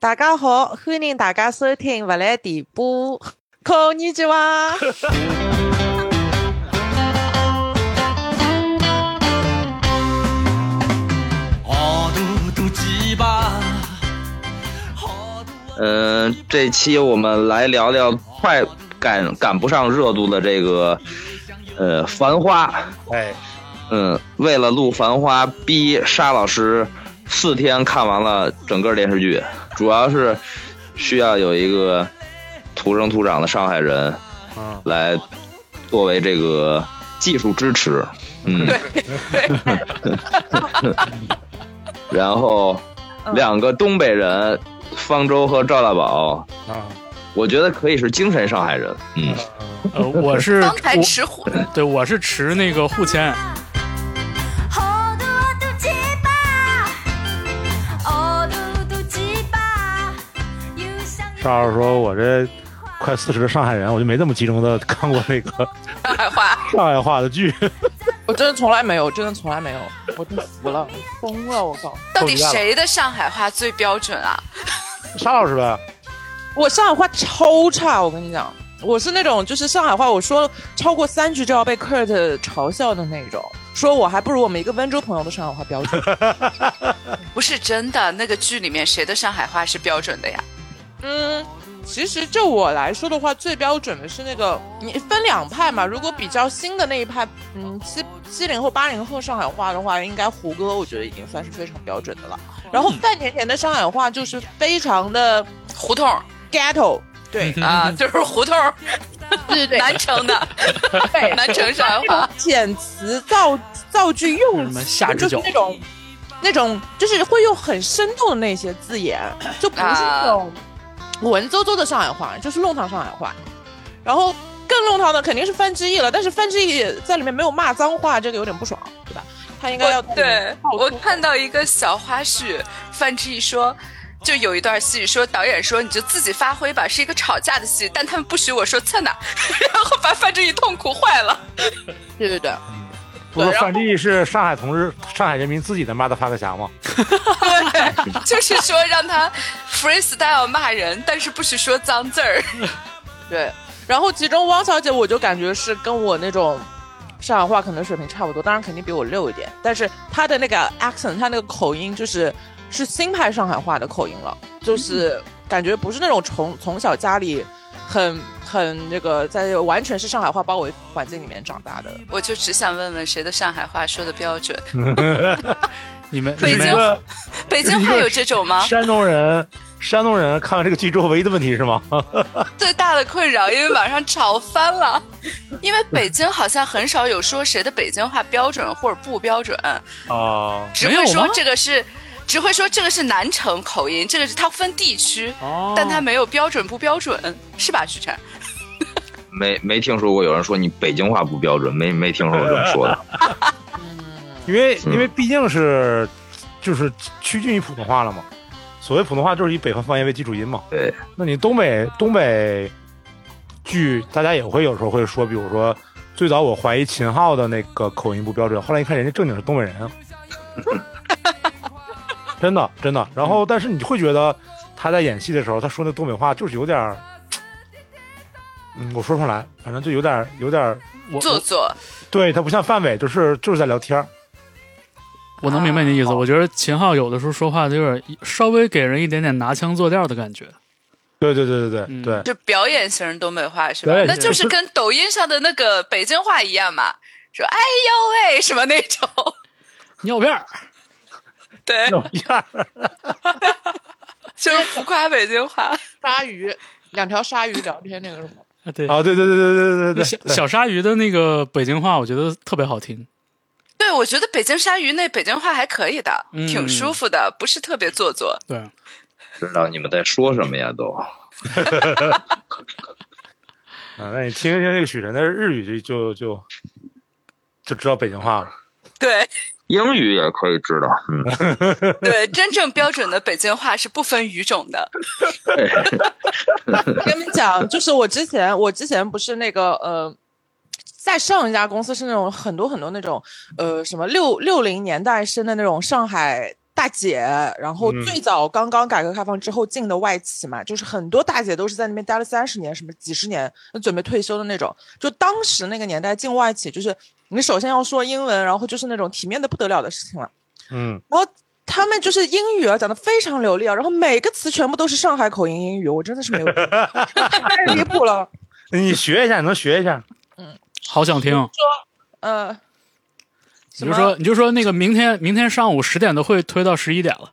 大家好，欢迎大家收听勿来电波，こんにちは。嗯，这期我们来聊聊快赶赶不上热度的这个呃《繁花》。哎，嗯，为了录《繁花》，逼沙老师四天看完了整个电视剧， 主要是需要有一个土生土长的上海人嗯，来作为这个技术支持。嗯，然后两个东北人，方舟和赵大宝，啊，我觉得可以是精神上海人。嗯，呃，我是刚才持火，对，我是持那个沪签。像沙老师说，我这快四十的上海人，我就没这么集中的看过那个上海话，上海话的剧。我真的从来没有，真的从来没有，我真服了，我疯了，我靠！到底谁的上海话最标准啊？沙老师呗，我上海话超差，我跟你讲，我是那种就是上海话，我说超过三句就要被 Kurt 嘲笑的那种，说我还不如我们一个温州朋友的上海话标准。不是真的，那个剧里面谁的上海话是标准的呀？嗯，其实就我来说的话，最标准的是那个，你分两派嘛。如果比较新的那一派，嗯，七七零后、八零后上海话的话，应该胡歌，我觉得已经算是非常标准的了。然后范甜甜的上海话就是非常的胡同 ghetto，对，啊，就是胡同，对对。对，南城的，对南城上海话。遣词造造句用什么词，就是那种那种，就是会用很生动的那些字眼，就不是那种文绉绉的上海话，就是弄堂上海话。然后更弄堂的肯定是范志毅了，但是范志毅在里面没有骂脏话，这个有点不爽，对吧？他应该要对我看到一个小花絮，范志毅说。就有一段戏，说导演说你就自己发挥吧，是一个吵架的戏，但他们不许我说蹭哪，然后把范志毅痛苦坏了。对对对，不是范志毅是上海同志，上海人民自己的骂的发个侠吗？对，就是说让他 freestyle 骂人，但是不许说脏字儿。对，然后其中汪小姐，我就感觉是跟我那种上海话可能水平差不多，当然肯定比我溜一点，但是她的那个 accent，她那个口音就是是新派上海话的口音了，就是感觉不是那种从从小家里很很那个在完全是上海话包围环境里面长大的。我就只想问问谁的上海话说的标准？你们北京北京话有这种吗？山东人，山东人看看这个剧之后唯一的问题是吗？最大的困扰，因为网上吵翻了。因为北京好像很少有说谁的北京话标准或者不标准，啊，只会说这个是，只会说这个是南城口音，这个是它分地区，哦，但它没有标准不标准，是吧，徐晨？没没听说过有人说你北京话不标准，没没听说过这么说的。因为嗯因为毕竟是就是趋近于普通话了嘛。所谓普通话就是以北方方言为基础音嘛。对，那你东北东北剧，大家也会有时候会说，比如说最早我怀疑秦昊的那个口音不标准，后来一看人家正经是东北人啊，真的真的。然后但是你会觉得他在演戏的时候，他说那东北话就是有点儿，嗯，我说不上来，反正就有点有点，做作，对他不像范伟，就是就是在聊天儿。我能明白你的意思。啊我觉得秦昊有的时候说话就有点稍微给人一点点拿腔作调的感觉。对对对对对嗯对，就表演型东北话是吧那就是跟抖音上的那个北京话一样嘛，说哎呦喂什么那种，尿片儿，对，尿片儿 就是浮夸北京话。鲨鱼，两条鲨鱼聊天那个什么。啊对，啊，对对对对对对对小对，小鲨鱼的那个北京话，我觉得特别好听。对，我觉得北京鲨鱼那北京话还可以的，嗯挺舒服的，不是特别做作。对，知道你们在说什么呀？都 啊，那你听一听这个许晨的日语就就就就知道北京话了。对英语也可以知道。嗯，对，真正标准的北京话是不分语种的。跟你们讲，就是我之前，我之前不是那个呃，在上一家公司是那种很多很多那种呃什么六六零年代生的那种上海大姐，然后嗯最早刚刚改革开放之后进的外企嘛，就是很多大姐都是在那边待了三十年，什么几十年，准备退休的那种。就当时那个年代进外企，就是你首先要说英文，然后就是那种体面的不得了的事情了。嗯，然后他们就是英语啊，讲的非常流利啊，然后每个词全部都是上海口音英语，我真的是没有，太离谱了。你学一下，你能学一下？嗯好想听。说呃，你就说，你就说那个明天明天上午十点的会推到十一点了。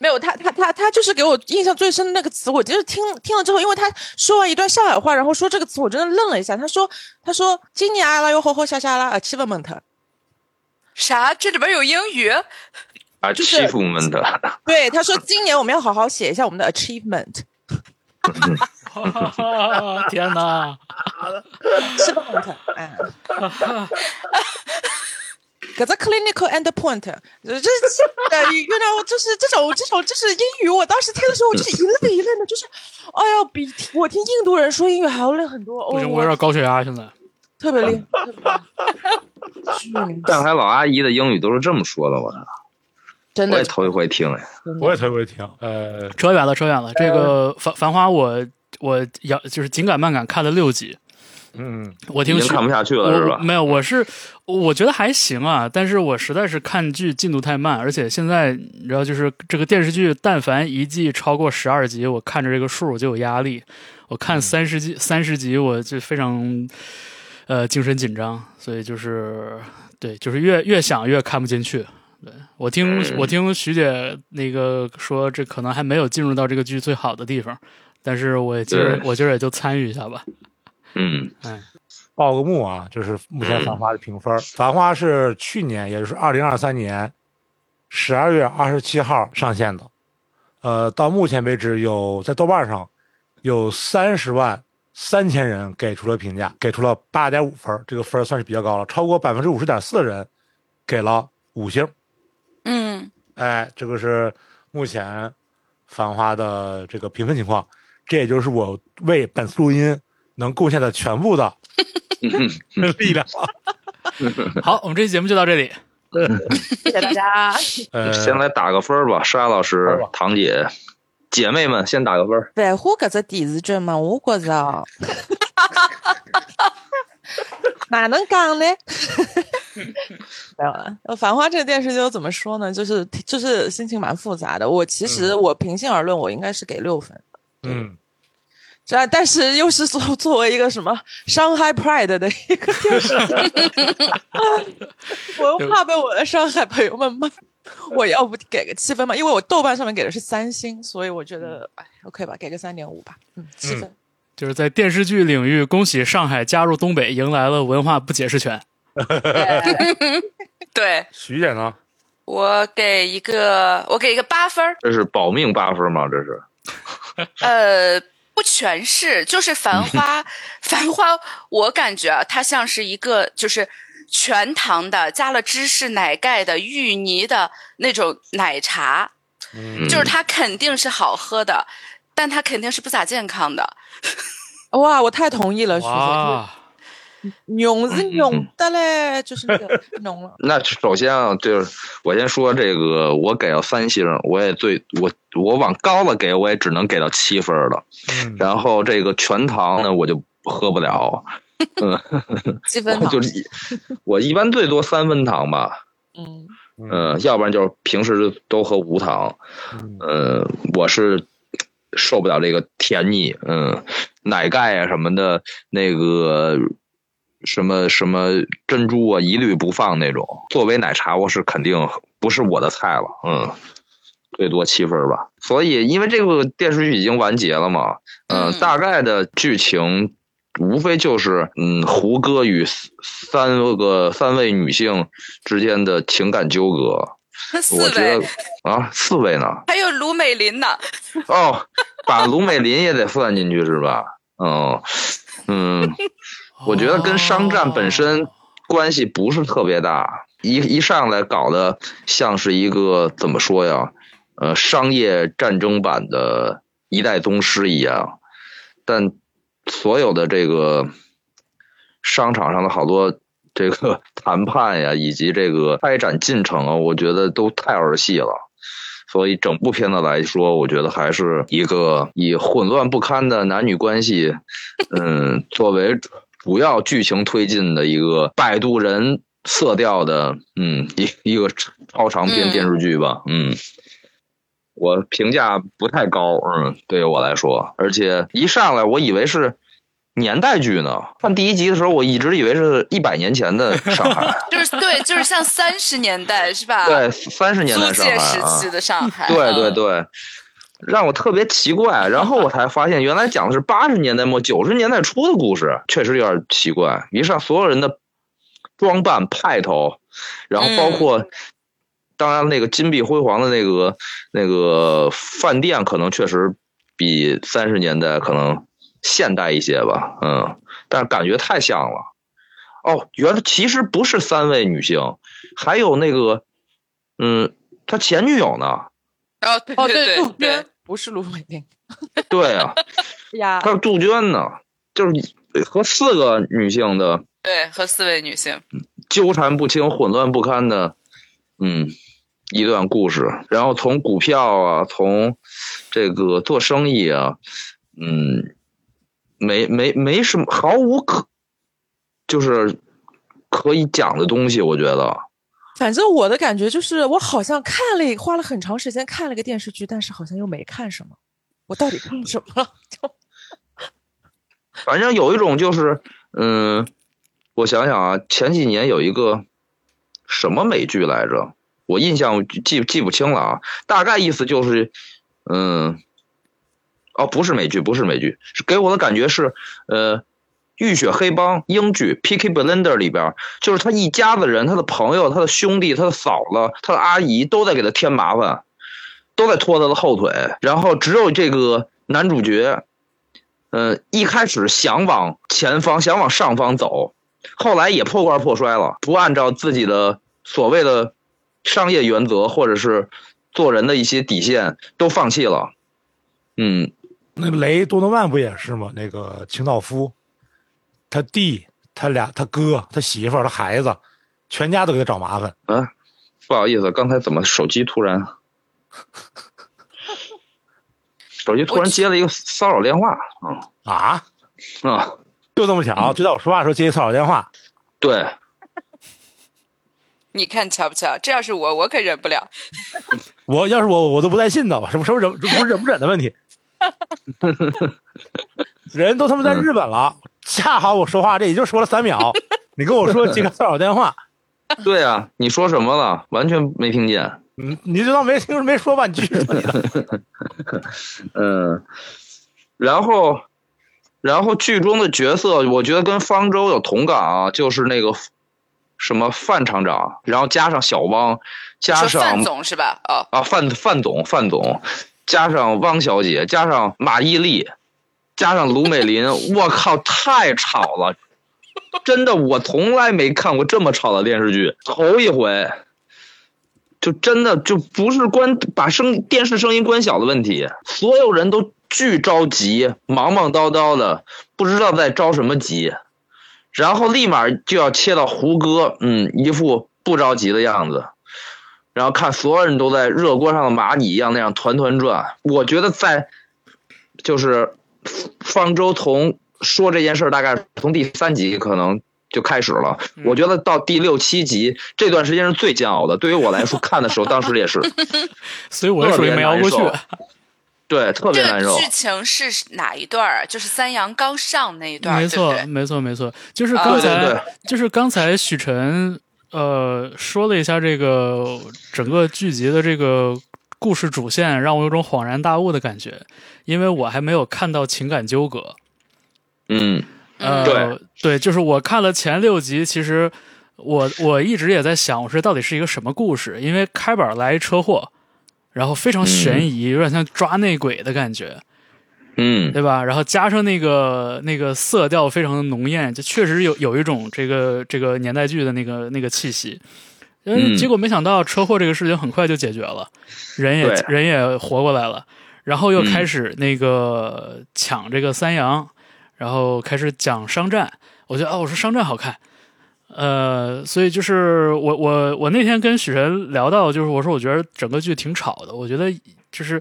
没有他，他他他就是给我印象最深的那个词，我就是听听了之后，因为他说完一段上海话，然后说这个词，我真的愣了一下。他说他说今年阿拉又吼吼下下啦 achievement，啥？这里边有英语？啊，就是 对，他说今年我们要好好写一下我们的 achievement，天哪！achievement，哎。搿只 clinical endpoint，呃，这呃，you know，就是这种这种就是英语，我当时听的时候，我就是一愣一愣的，就是，哎呦，比我听印度人说英语还要累很多。哦不行，我有点高血压现在。特别厉害，特别厉害巨牛上海老阿姨的英语都是这么说的，我 操，真的我也头一回听哎。我也头一回听。呃，扯远了，扯远了。这个《繁繁花》我，我要就是紧赶慢赶看了六集。嗯，我听已经看不下去了是吧？没有，我是我觉得还行啊，但是我实在是看剧进度太慢，而且现在你知道，就是这个电视剧，但凡一季超过十二集，我看着这个数我就有压力。我看三十集，三十集我就非常呃精神紧张，所以就是对，就是越越想越看不进去。对我听嗯我听徐姐那个说，这可能还没有进入到这个剧最好的地方，但是我今儿我今儿也就参与一下吧。嗯，报个幕啊，就是目前《繁花》的评分，《繁花》是去年，也就是二零二三年十二月二十七号上线的。呃，到目前为止有在豆瓣上有三十万三千人给出了评价，给出了八点五分，这个分算是比较高了，超过百分之五十点四的人给了五星。嗯，哎，这个是目前《繁花》的这个评分情况，这也就是我为本次录音能贡献的全部的力量。好，我们这期节目就到这里。谢谢大家。呃，先来打个分儿吧，沙老师好吧、堂姐、姐妹们，先打个分儿。繁花搿只电视剧嘛，我觉着哦，哪能讲呢？没有了。呃繁花》这个电视剧我怎么说呢？就是就是心情蛮复杂的。我其实我平心而论，我应该是给六分。嗯，这但是又是作 作为一个什么上海 Pride 的一个电视剧，我又怕被我的上海朋友们骂。我要不给个七分吧，因为我豆瓣上面给的是三星，所以我觉得哎 OK 吧，给个三点五吧，嗯，七分。就是在电视剧领域，恭喜上海加入东北，迎来了文化不解释权。对徐姐呢？我给一个，我给一个八分儿。这是保命八分吗？这是呃，不全是，就是 《繁花》，《繁花》，我感觉啊，它像是一个就是全糖的，加了芝士奶盖的芋泥的那种奶茶，嗯就是它肯定是好喝的，但它肯定是不咋健康的。哇，我太同意了，徐姐，哇，浓是浓的嘞，就是那个浓了。那首先啊，就是我先说这个，我给了三星，我也最我我往高了给，我也只能给到七分了。嗯，然后这个全糖呢，我就喝不了，嗯，七分糖。我就，一我一般最多三分糖吧，嗯，嗯、要不然就是平时都喝无糖，嗯，我是受不了这个甜腻，嗯，奶盖啊什么的，那个什么什么珍珠啊，一律不放那种。作为奶茶，我是肯定不是我的菜了，嗯，最多七分吧。所以，因为这部电视剧已经完结了嘛，嗯、嗯大概的剧情。无非就是，嗯，胡歌与三个三位女性之间的情感纠葛，四我觉得位，啊，四位呢？还有卢美林呢。哦，把卢美林也得算进去是吧？哦，嗯，我觉得跟商战本身关系不是特别大，一一上来搞得像是一个怎么说呀？呃，商业战争版的一代宗师一样，但所有的这个商场上的好多这个 谈判呀，以及这个开展进程啊，我觉得都太儿戏了。所以整部片子来说，我觉得还是一个以混乱不堪的男女关系，嗯，作为主要剧情推进的一个摆渡人色调的，嗯，一一个超长篇嗯电视剧吧，嗯。我评价不太高，嗯，对于我来说，而且一上来我以为是年代剧呢。看第一集的时候，我一直以为是一百年前的上海，就是对，就是像三十年代是吧？对，三十年代上海界时啊期，的上海。对对嗯，对，让我特别奇怪。然后我才发现，原来讲的是八十年代末九十年代初的故事，确实有点奇怪。一上所有人的装扮派头，然后包括。当然，那个金碧辉煌的那个那个饭店，可能确实比三十年代可能现代一些吧，嗯，但是感觉太像了。哦，原来其实不是三位女性，还有那个，嗯，他前女友呢。哦对哦，对杜对鹃，不是卢伟丁对啊，呀还。有杜鹃呢，就是和四个女性的对，和四位女性。纠缠不清、混乱不堪的，嗯，一段故事。然后从股票啊，从这个做生意啊，嗯，没没没什么，毫无可就是可以讲的东西，我觉得。反正我的感觉就是，我好像看了花了很长时间看了个电视剧，但是好像又没看什么。我到底看什么了？就反正有一种就是，嗯，我想想啊，前几年有一个什么美剧来着，我印象记记不清了啊，大概意思就是，嗯，哦，不是美剧，不是美剧，给我的感觉是，呃，《浴血黑帮》英剧《P.K. Blender》里边，就是他一家子人，他的朋友、他的兄弟、他的嫂子、他的阿姨都在给他添麻烦，都在拖他的后腿，然后只有这个男主角。呃，一开始想往前方、想往上方走，后来也破罐破摔了，不按照自己的所谓的商业原则或者是做人的一些底线都放弃了。嗯，那个雷多诺曼不也是吗？那个清道夫，他弟、他俩、他哥、他媳妇儿、他孩子，全家都给他找麻烦。啊，不好意思，刚才怎么手机突然，手机突然接了一个骚扰电话。嗯啊，啊，就这么巧，就在我说话的时候接一骚扰电话。对，你看巧不巧？这要是我，我可忍不了。我要是我，我都不带信的，什么什么忍，这不是忍不忍的问题。人都他妈在日本了，恰好我说话这也就说了三秒，你跟我说几个骚扰电话，对啊，你说什么了？完全没听见。你，你就当没听没说吧，你继续说你的。嗯，然后，然后剧中的角色，我觉得跟方舟有同感啊，就是那个什么范厂长，然后加上小汪，加上范上总是吧？哦，啊范范总范总，加上汪小姐，加上马伊琍，加上卢美林，我靠，太吵了！真的，我从来没看过这么吵的电视剧，头一回。就真的就不是关把声电视声音关小的问题，所有人都巨着急，忙忙叨叨的，不知道在着什么急，然后立马就要切到胡歌，嗯，一副不着急的样子，然后看所有人都在热锅上的蚂蚁一样那样团团转。我觉得在就是方舟从说这件事儿，大概从第三集可能就开始了。我觉得到第六七集这段时间是最煎熬的。对于我来说，看的时候当时也是，所以我也属于没熬过去。对，特别难受。这个剧情是哪一段儿？就是三阳刚上那一段儿，没错，对对没错，没错，就是啊刚才，对对对就是刚才许晨呃说了一下这个整个剧集的这个故事主线，让我有种恍然大悟的感觉，因为我还没有看到情感纠葛。嗯，呃，对对，就是我看了前六集，其实我我一直也在想，我说到底是一个什么故事？因为开板来一车祸，然后非常悬疑，有点像抓内鬼的感觉。嗯，对吧？然后加上那个那个色调非常的浓艳，就确实有有一种这个这个年代剧的那个那个气息。嗯，嗯结果没想到车祸这个事情很快就解决了，人也人也活过来了，然后又嗯开始那个抢这个三阳，然后开始讲商战。我觉得哦，我说商战好看，呃，所以就是我我我那天跟许晨聊到，就是我说我觉得整个剧挺吵的，我觉得就是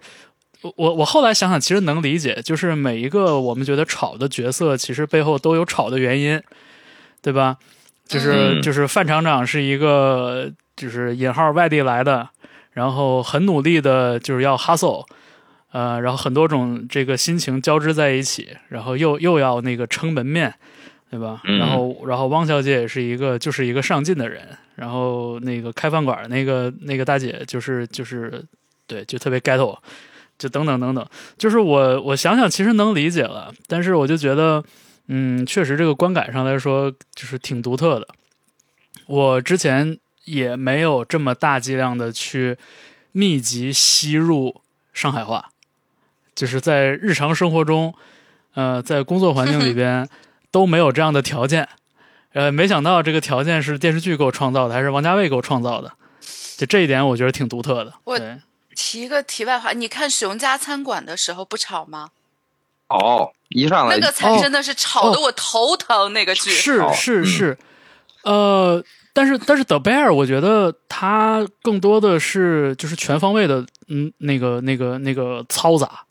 我我我后来想想，其实能理解，就是每一个我们觉得吵的角色，其实背后都有吵的原因，对吧？就是、嗯就是范厂长是一个就是引号外地来的，然后很努力的就是要 hustle，呃，然后很多种这个心情交织在一起，然后又又要那个撑门面，对吧？嗯然后然后汪小姐也是一个就是一个上进的人，然后那个开饭馆儿那个那个大姐就是就是对就特别 ghetto，就等等等等，就是我我想想其实能理解了，但是我就觉得嗯，确实这个观感上来说就是挺独特的。我之前也没有这么大剂量的去密集吸入上海话，就是在日常生活中，呃，在工作环境里边都没有这样的条件。呃，没想到这个条件是电视剧给我创造的，还是王家卫给我创造的？就这一点，我觉得挺独特的。我对提个题外话，你看熊家餐馆的时候不吵吗？哦，一上来那个才哦真的是吵得我头疼，那个剧。是是是，呃，但是但是 The Bear，我觉得他更多的是就是全方位的，嗯，那个那个那个嘈杂，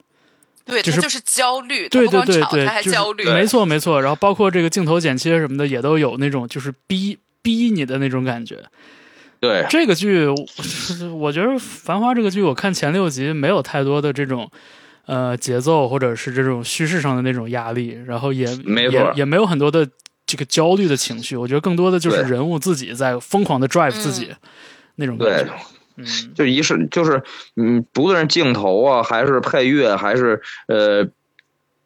对，就是他就是焦虑，对对对对，他还焦虑。没错没错。然后包括这个镜头剪切什么的，也都有那种就是逼逼你的那种感觉。对，这个剧，我 我觉得《繁花》这个剧，我看前六集没有太多的这种呃节奏或者是这种叙事上的那种压力，然后也没错也也没有很多的这个焦虑的情绪。我觉得更多的就是人物自己在疯狂的 drive 自己、那种感对觉。嗯，就一是就是嗯，不论是镜头啊，还是配乐，还是呃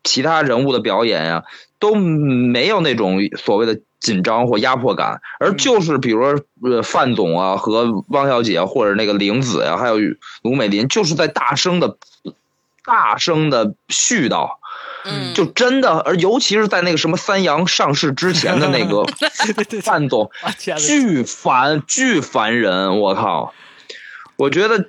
其他人物的表演呀、都没有那种所谓的紧张或压迫感，而就是比如说呃范总啊和汪小姐或者那个玲子呀、还有卢美林，就是在大声的大声的絮叨。嗯，就真的，而尤其是在那个什么三洋上市之前的那个 范总，啊天呐，巨烦巨烦人，我靠！我觉得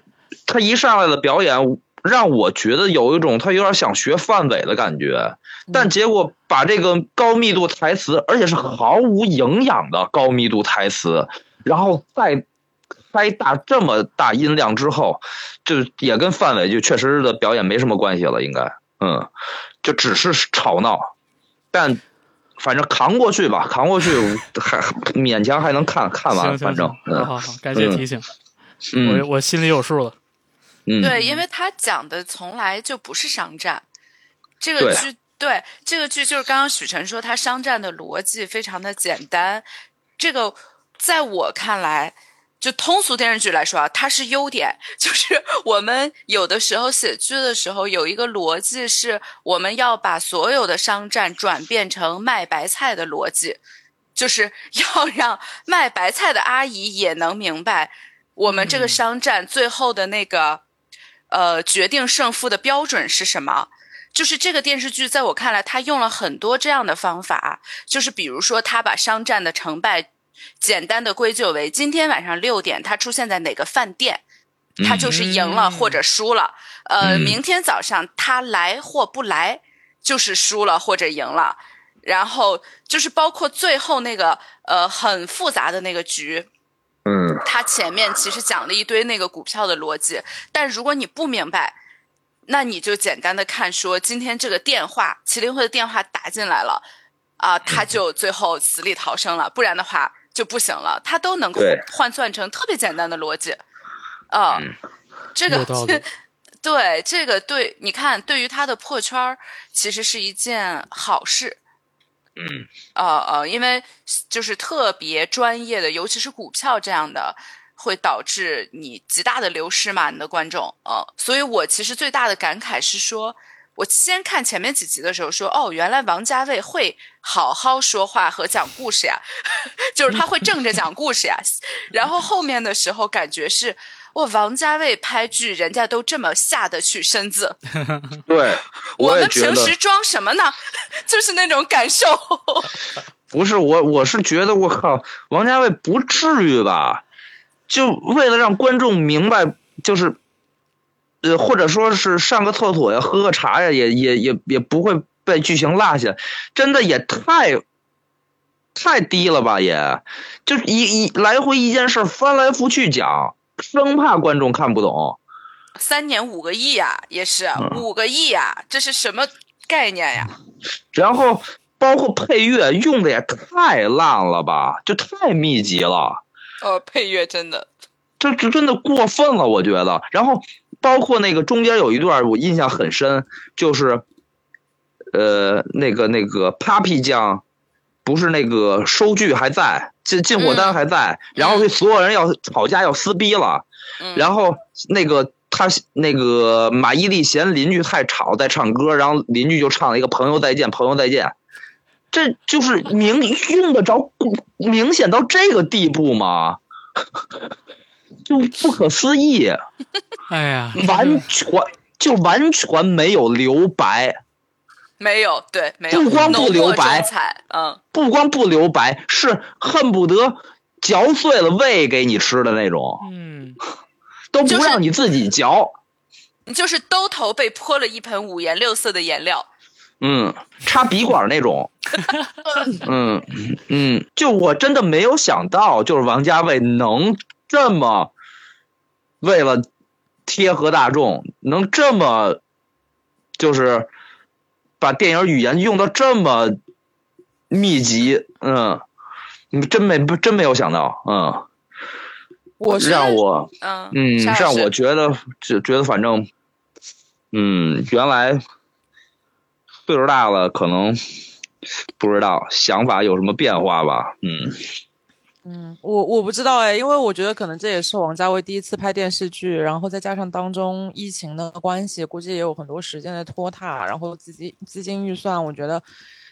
他一上来的表演让我觉得有一种他有点想学范伟的感觉，但结果把这个高密度台词，而且是毫无营养的高密度台词，然后再开大这么大音量之后，就也跟范伟就确实的表演没什么关系了，应该，嗯，就只是吵闹，但。反正扛过去吧，扛过去还勉强还能看看完，反正嗯好好，感谢提醒，嗯我我心里有数了。嗯，对，因为他讲的从来就不是商战，这个对。剧对这个剧就是刚刚许晨说，他商战的逻辑非常的简单，这个在我看来。就通俗电视剧来说啊，它是优点，就是我们有的时候写剧的时候有一个逻辑，是我们要把所有的商战转变成卖白菜的逻辑，就是要让卖白菜的阿姨也能明白我们这个商战最后的那个、呃决定胜负的标准是什么。就是这个电视剧，在我看来，他用了很多这样的方法，就是比如说，他把商战的成败简单的归咎为今天晚上六点他出现在哪个饭店，他就是赢了嗯或者输了。呃，嗯明天早上他来或不来，就是输了或者赢了。然后就是包括最后那个呃很复杂的那个局，嗯，他前面其实讲了一堆那个股票的逻辑，但如果你不明白，那你就简单的看说今天这个电话，麒麟会的电话打进来了，啊、他就最后死里逃生了，不然的话就不行了。他都能够换算成特别简单的逻辑，啊、这个 对这个对，你看对于他的破圈儿，其实是一件好事。嗯，呃呃，因为就是特别专业的，尤其是股票这样的，会导致你极大的流失嘛，你的观众。呃，所以我其实最大的感慨是说，我先看前面几集的时候说，哦，原来王家卫会好好说话和讲故事呀，就是他会正着讲故事呀。然后后面的时候感觉是。哇，王家卫拍剧，人家都这么下得去身子，对，我们平时装什么呢？就是那种感受。不是我，我是觉得我靠，王家卫不至于吧？就为了让观众明白，就是，呃，或者说是上个厕所呀，喝个茶呀，也也也也不会被剧情落下，真的也太太低了吧也，就一一来回一件事翻来覆去讲，生怕观众看不懂。三年五个亿呀、也是嗯五个亿呀、这是什么概念呀？然后包括配乐用的也太烂了吧，就太密集了。哦，配乐真的，这这真的过分了，我觉得。然后包括那个中间有一段我印象很深，就是，呃，那个那个 Papi 酱，不是那个收据还在，进进货单还在，然后所有人要吵架要撕逼了，嗯，然后那个他那个马伊琍嫌邻居太吵在唱歌，然后邻居就唱了一个朋友再见，朋友再见。这就是明用得着明显到这个地步吗？就不可思议，哎呀，完全就完全没有留白，没有，对，没有，不光不留白，嗯，不光不留白，是恨不得嚼碎了喂给你吃的那种，嗯，都不让你自己嚼。你就是兜头被泼了一盆五颜六色的颜料，嗯，插鼻管那种。嗯嗯，就我真的没有想到，就是王家卫能这么为了贴合大众，能这么就是把电影语言用到这么密集。嗯，你真没真没有想到。嗯，我让我嗯让我觉得就觉得反正，嗯，原来岁数大了，可能不知道想法有什么变化吧。嗯嗯，我我不知道哎，因为我觉得可能这也是王家卫第一次拍电视剧，然后再加上当中疫情的关系，估计也有很多时间的拖沓，然后资金资金预算，我觉得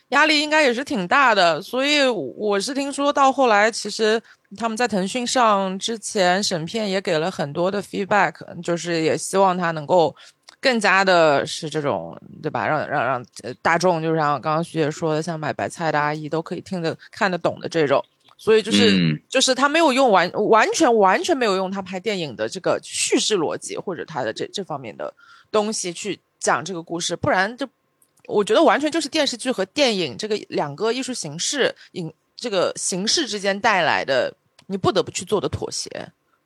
压力应该也是挺大的。所以我是听说到后来，其实他们在腾讯上之前审片也给了很多的 feedback，就是也希望他能够。更加的是这种，对吧？让让让呃大众，就是像刚刚徐姐说的，像买白菜的阿姨都可以听得看得懂的这种。所以就是、嗯就是他没有用完完全完全没有用他拍电影的这个叙事逻辑或者他的这这方面的东西去讲这个故事，不然就我觉得完全就是电视剧和电影这个两个艺术形式影这个形式之间带来的你不得不去做的妥协，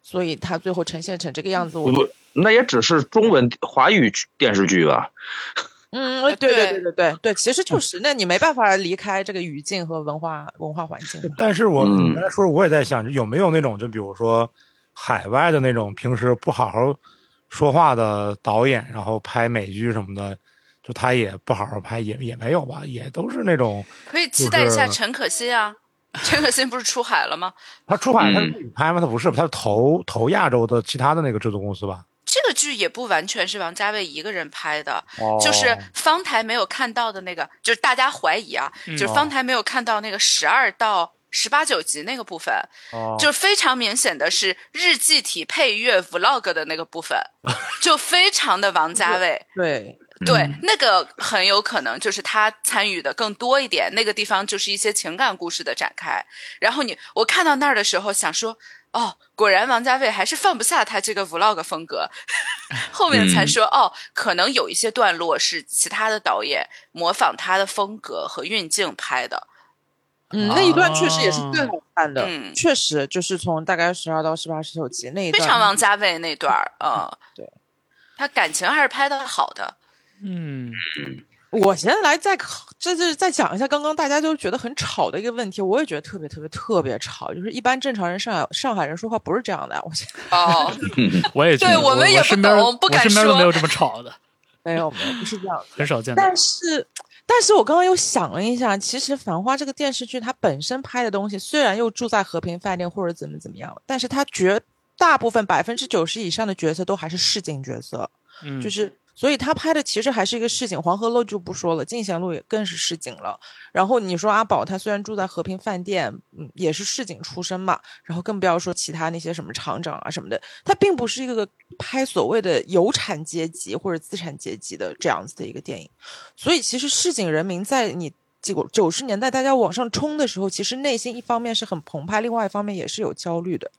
所以他最后呈现成这个样子，我不，那也只是中文华语电视剧吧。嗯，对对对对对对对，其实就是那你没办法离开这个语境和文化文化环境。但是我刚才说，我也在想，有没有那种就比如说海外的那种平时不好好说话的导演，然后拍美剧什么的，就他也不好好拍，也也没有吧，也都是那种可以期待一下陈可辛啊。陈可辛不是出海了吗？他出海他是嗯自己拍吗？他不是，他是投投亚洲的其他的那个制作公司吧？这个剧也不完全是王家卫一个人拍的，哦就是方台没有看到的那个，就是大家怀疑啊，嗯就是方台没有看到那个十二到十八九集那个部分，哦。就是非常明显的是日记体配乐 vlog 的那个部分，就非常的王家卫。对，对，那个很有可能就是他参与的更多一点，那个地方就是一些情感故事的展开。然后你我看到那儿的时候想说，哦，果然王家卫还是放不下他这个 vlog 风格。后面才说，哦，可能有一些段落是其他的导演模仿他的风格和运镜拍的。嗯，那一段确实也是最好看的，嗯确实就是从大概十二到十八、十九集那一段，非常王家卫那段儿，嗯，对，他感情还是拍的好的。嗯，我现在来再考，这就是再讲一下刚刚大家都觉得很吵的一个问题，我也觉得特别特别特别吵，就是一般正常人上海上海人说话不是这样的，我哦，我也觉得，对我们也不懂不敢我身边都说没有这么吵的，没有没有不是这样的。很少见到。但是，但是我刚刚又想了一下，其实《繁花》这个电视剧它本身拍的东西，虽然又住在和平饭店或者怎么怎么样，但是它绝大部分百分之九十以上的角色都还是市井角色，嗯，就是所以他拍的其实还是一个市井。黄河路就不说了，进贤路也更是市井了。然后你说阿宝他虽然住在和平饭店，嗯，也是市井出身嘛，然后更不要说其他那些什么厂长啊什么的，他并不是一个拍所谓的有产阶级或者资产阶级的这样子的一个电影。所以其实市井人民在你九九十年代大家往上冲的时候，其实内心一方面是很澎湃，另外一方面也是有焦虑的。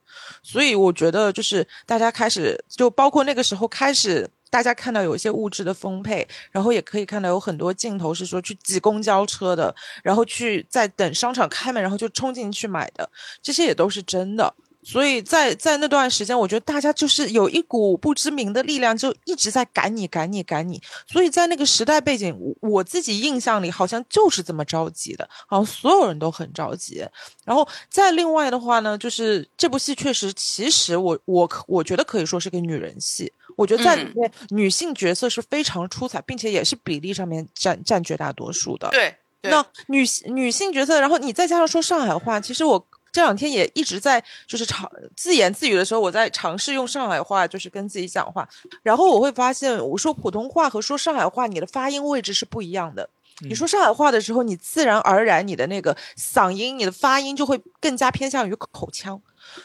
所以我觉得就是大家开始就包括那个时候开始。大家看到有一些物质的丰沛，然后也可以看到有很多镜头是说去挤公交车的，然后去在等商场开门，然后就冲进去买的，这些也都是真的。所以在在那段时间，我觉得大家就是有一股不知名的力量，就一直在赶你、赶你、赶你。所以在那个时代背景，我自己印象里好像就是这么着急的，好像所有人都很着急。然后再另外的话呢，就是这部戏确实，其实我我我觉得可以说是个女人戏。我觉得在里面女性角色是非常出彩，并且也是比例上面占占绝大多数的。对，对那女女性角色，然后你再加上说上海话，其实我这两天也一直在就是尝自言自语的时候，我在尝试用上海话，就是跟自己讲话，然后我会发现，我说普通话和说上海话，你的发音位置是不一样的。你说上海话的时候，你自然而然你的那个嗓音、你的发音就会更加偏向于口腔。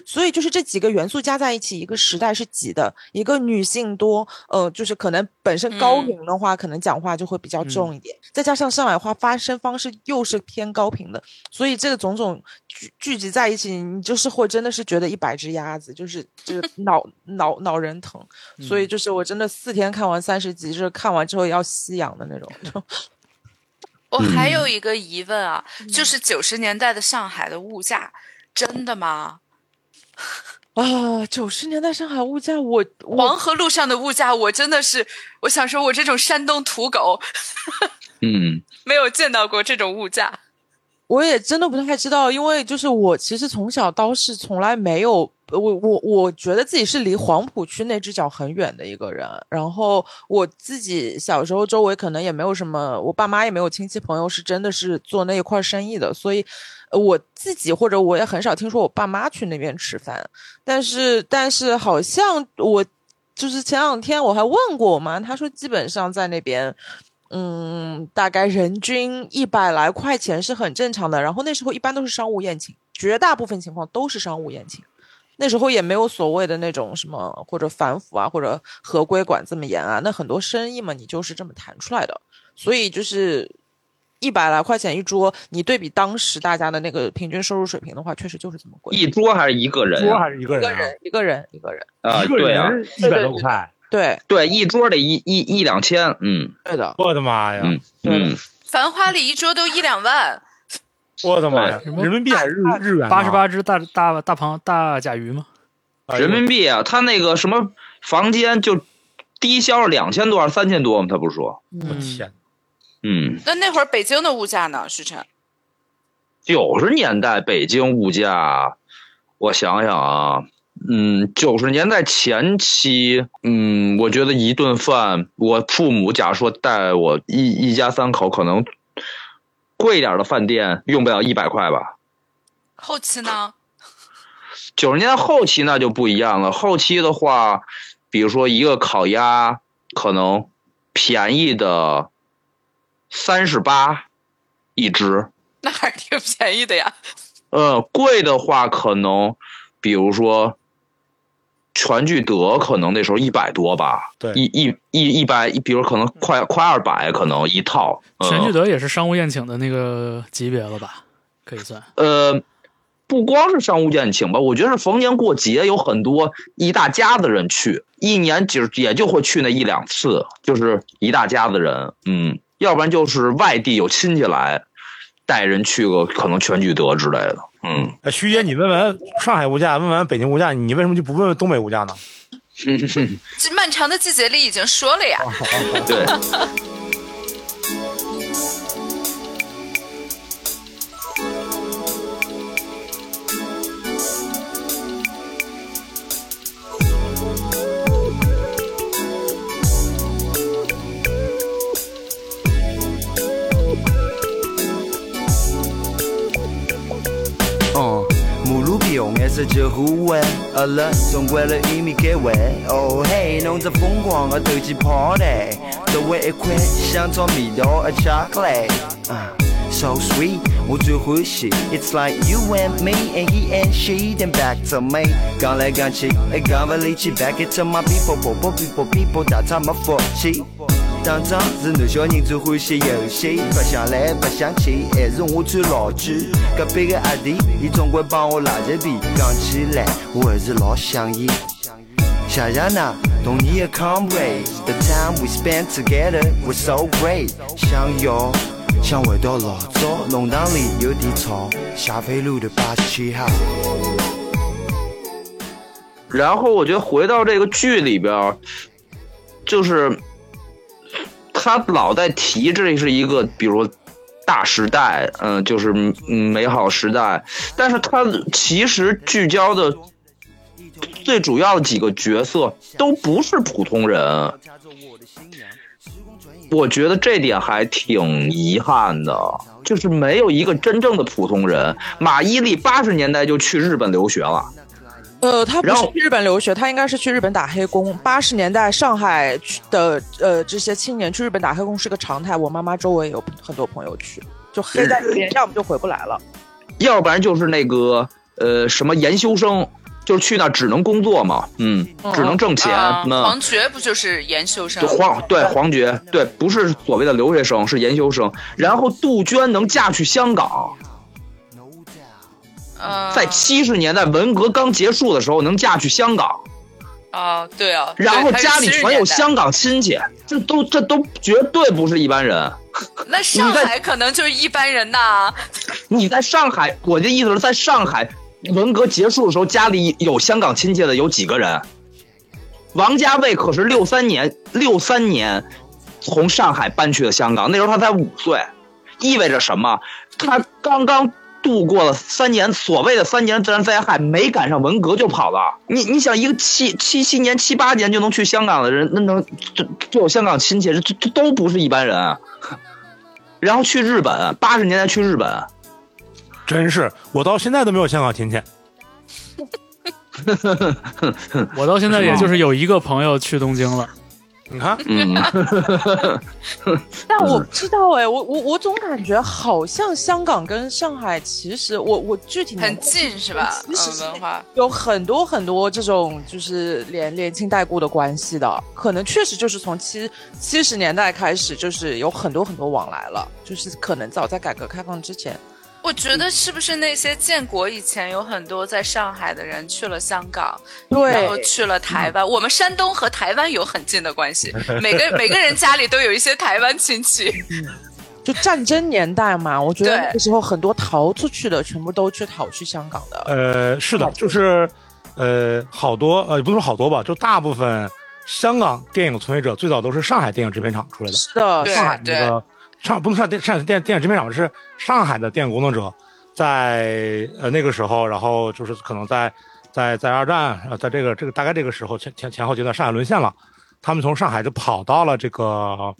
所以就是这几个元素加在一起，一个时代是挤的，一个女性多，呃，就是可能本身高频的话，可能讲话就会比较重一点，再加上上海话发声方式又是偏高频的，所以这个种种聚聚集在一起，你就是会真的是觉得一百只鸭子，就是就是 脑脑脑仁疼，所以就是我真的四天看完三十集，就是看完之后要吸氧的那种。我还有一个疑问啊，就是九十年代的上海的物价，真的吗？啊，九十年代上海物价，我我黄河路上的物价，我真的是，我想说，我这种山东土狗嗯，没有见到过这种物价。我也真的不太知道，因为就是我其实从小到是从来没有，我我我觉得自己是离黄浦区那只脚很远的一个人，然后我自己小时候周围可能也没有什么，我爸妈也没有亲戚朋友是真的是做那一块生意的，所以呃我自己或者我也很少听说我爸妈去那边吃饭，但是但是好像我就是前两天我还问过我妈，她说基本上在那边。嗯，大概人均一百来块钱是很正常的。然后那时候一般都是商务宴请，绝大部分情况都是商务宴请。那时候也没有所谓的那种什么或者反腐啊，或者合规管这么严啊。那很多生意嘛，你就是这么谈出来的。所以就是一百来块钱一桌，你对比当时大家的那个平均收入水平的话，确实就是这么贵。一桌还是一个人桌啊？还是一个人、啊？一个人，一个人，一个人，啊，对啊，一百多块，对，对，一桌得一一一两千，嗯对的。我的妈呀！嗯嗯，繁花里一桌都一两万，我的妈呀！人民币还是日日元啊？八十八只大大大螃大甲鱼吗？人民币啊，他那个什么房间就低消两千多还是三千多吗？他不是说，我天！嗯，那那会儿北京的物价呢？徐晨，九十年代北京物价，我想想啊，嗯，九十年代前期，嗯，我觉得一顿饭，我父母假如说带我一一家三口，可能贵一点的饭店用不了一百块吧。后期呢？九十年代后期那就不一样了，后期的话，比如说一个烤鸭，可能便宜的三十八一只，那还是挺便宜的呀。呃，贵的话可能，比如说全聚德，可能那时候一百多吧，对一一一一百，比如可能快快二百，可能一套。嗯全聚德也是商务宴请的那个级别了吧？可以算。呃，不光是商务宴请吧，我觉得是逢年过节有很多一大家子人去，一年就也就会去那一两次，就是一大家子人，嗯，要不然就是外地有亲戚来，带人去个可能全聚德之类的，嗯，哎徐姐，你问完上海物价，问完北京物价，你为什么就不问问东北物价呢？这漫长的季节里已经说了呀。对。母鹿比红颜色就互换，饿了总为了玉米开胃。哦嘿，弄着疯狂的斗鸡 party，周围一块香草味道的巧克力。，so sweet，我最欢喜。It's like you and me and he and she then back to me。讲来讲去，哎，讲不离去，back it to my people，people people people，大他妈福气。当仗是男小人最欢喜游戏，白相来白相去，还是我最老句。隔壁个阿弟，伊总归帮我拉着皮，讲起来我还是老想伊。谢谢㑚，懂你的 comrade，the time we spent together was so great。想有，想回到老早，弄堂里有点吵，霞飞路的八十七号。然后我觉得回到这个剧里边儿，就是他老在提这是一个，比如大时代，嗯、就是嗯美好时代，但是他其实聚焦的最主要的几个角色都不是普通人，我觉得这点还挺遗憾的，就是没有一个真正的普通人。马伊琍八十年代就去日本留学了。呃，他不是去日本留学，他应该是去日本打黑工。八十年代上海的呃这些青年去日本打黑工是个常态，我妈妈周围有很多朋友去，就黑在那边，要么就回不来了。要不然就是那个呃什么研修生，就是去那只能工作嘛，嗯，只能挣钱。啊那、黄觉不就是研修生就？黄对黄觉对，不是所谓的留学生，是研修生。然后杜鹃能嫁去香港，嗯，在七十年代文革刚结束的时候能嫁去香港，啊，对啊，然后对他是70家里全有香港亲戚，这都这都绝对不是一般人。那上海可能就是一般人呐。你在上海，我的意思是在上海文革结束的时候，家里有香港亲戚的有几个人？王家卫可是六三年六三年从上海搬去的香港，那时候他才五岁，意味着什么？他刚刚度过了三年所谓的三年自然灾害，没赶上文革就跑了。你你想，一个七七七年、七八年就能去香港的人，那能就就有香港亲戚，这这这都不是一般人。然后去日本，八十年代去日本，真是，我到现在都没有香港亲戚。我到现在也就是有一个朋友去东京了，你看，嗯。但我不知道哎，我我我总感觉好像香港跟上海其实我我具体很近是吧？其实是嗯，文化有很多很多这种就是连连亲带故的关系的，可能确实就是从七七十年代开始，就是有很多很多往来了，就是可能早在改革开放之前，我觉得是不是那些建国以前有很多在上海的人去了香港，对然后去了台湾。我们山东和台湾有很近的关系，每个每个人家里都有一些台湾亲戚。就战争年代嘛，我觉得那个时候很多逃出去的，全部都去逃去香港的。呃，是的，就是呃，好多呃，也不是说好多吧，就大部分香港电影从业者最早都是上海电影制片厂出来的。是的，对上海那个上不能上电上海电电影制片厂是上海的电影工作者，在呃那个时候，然后就是可能在在在二战，呃，在这个这个大概这个时候前前前后阶段，上海沦陷了，他们从上海就跑到了这个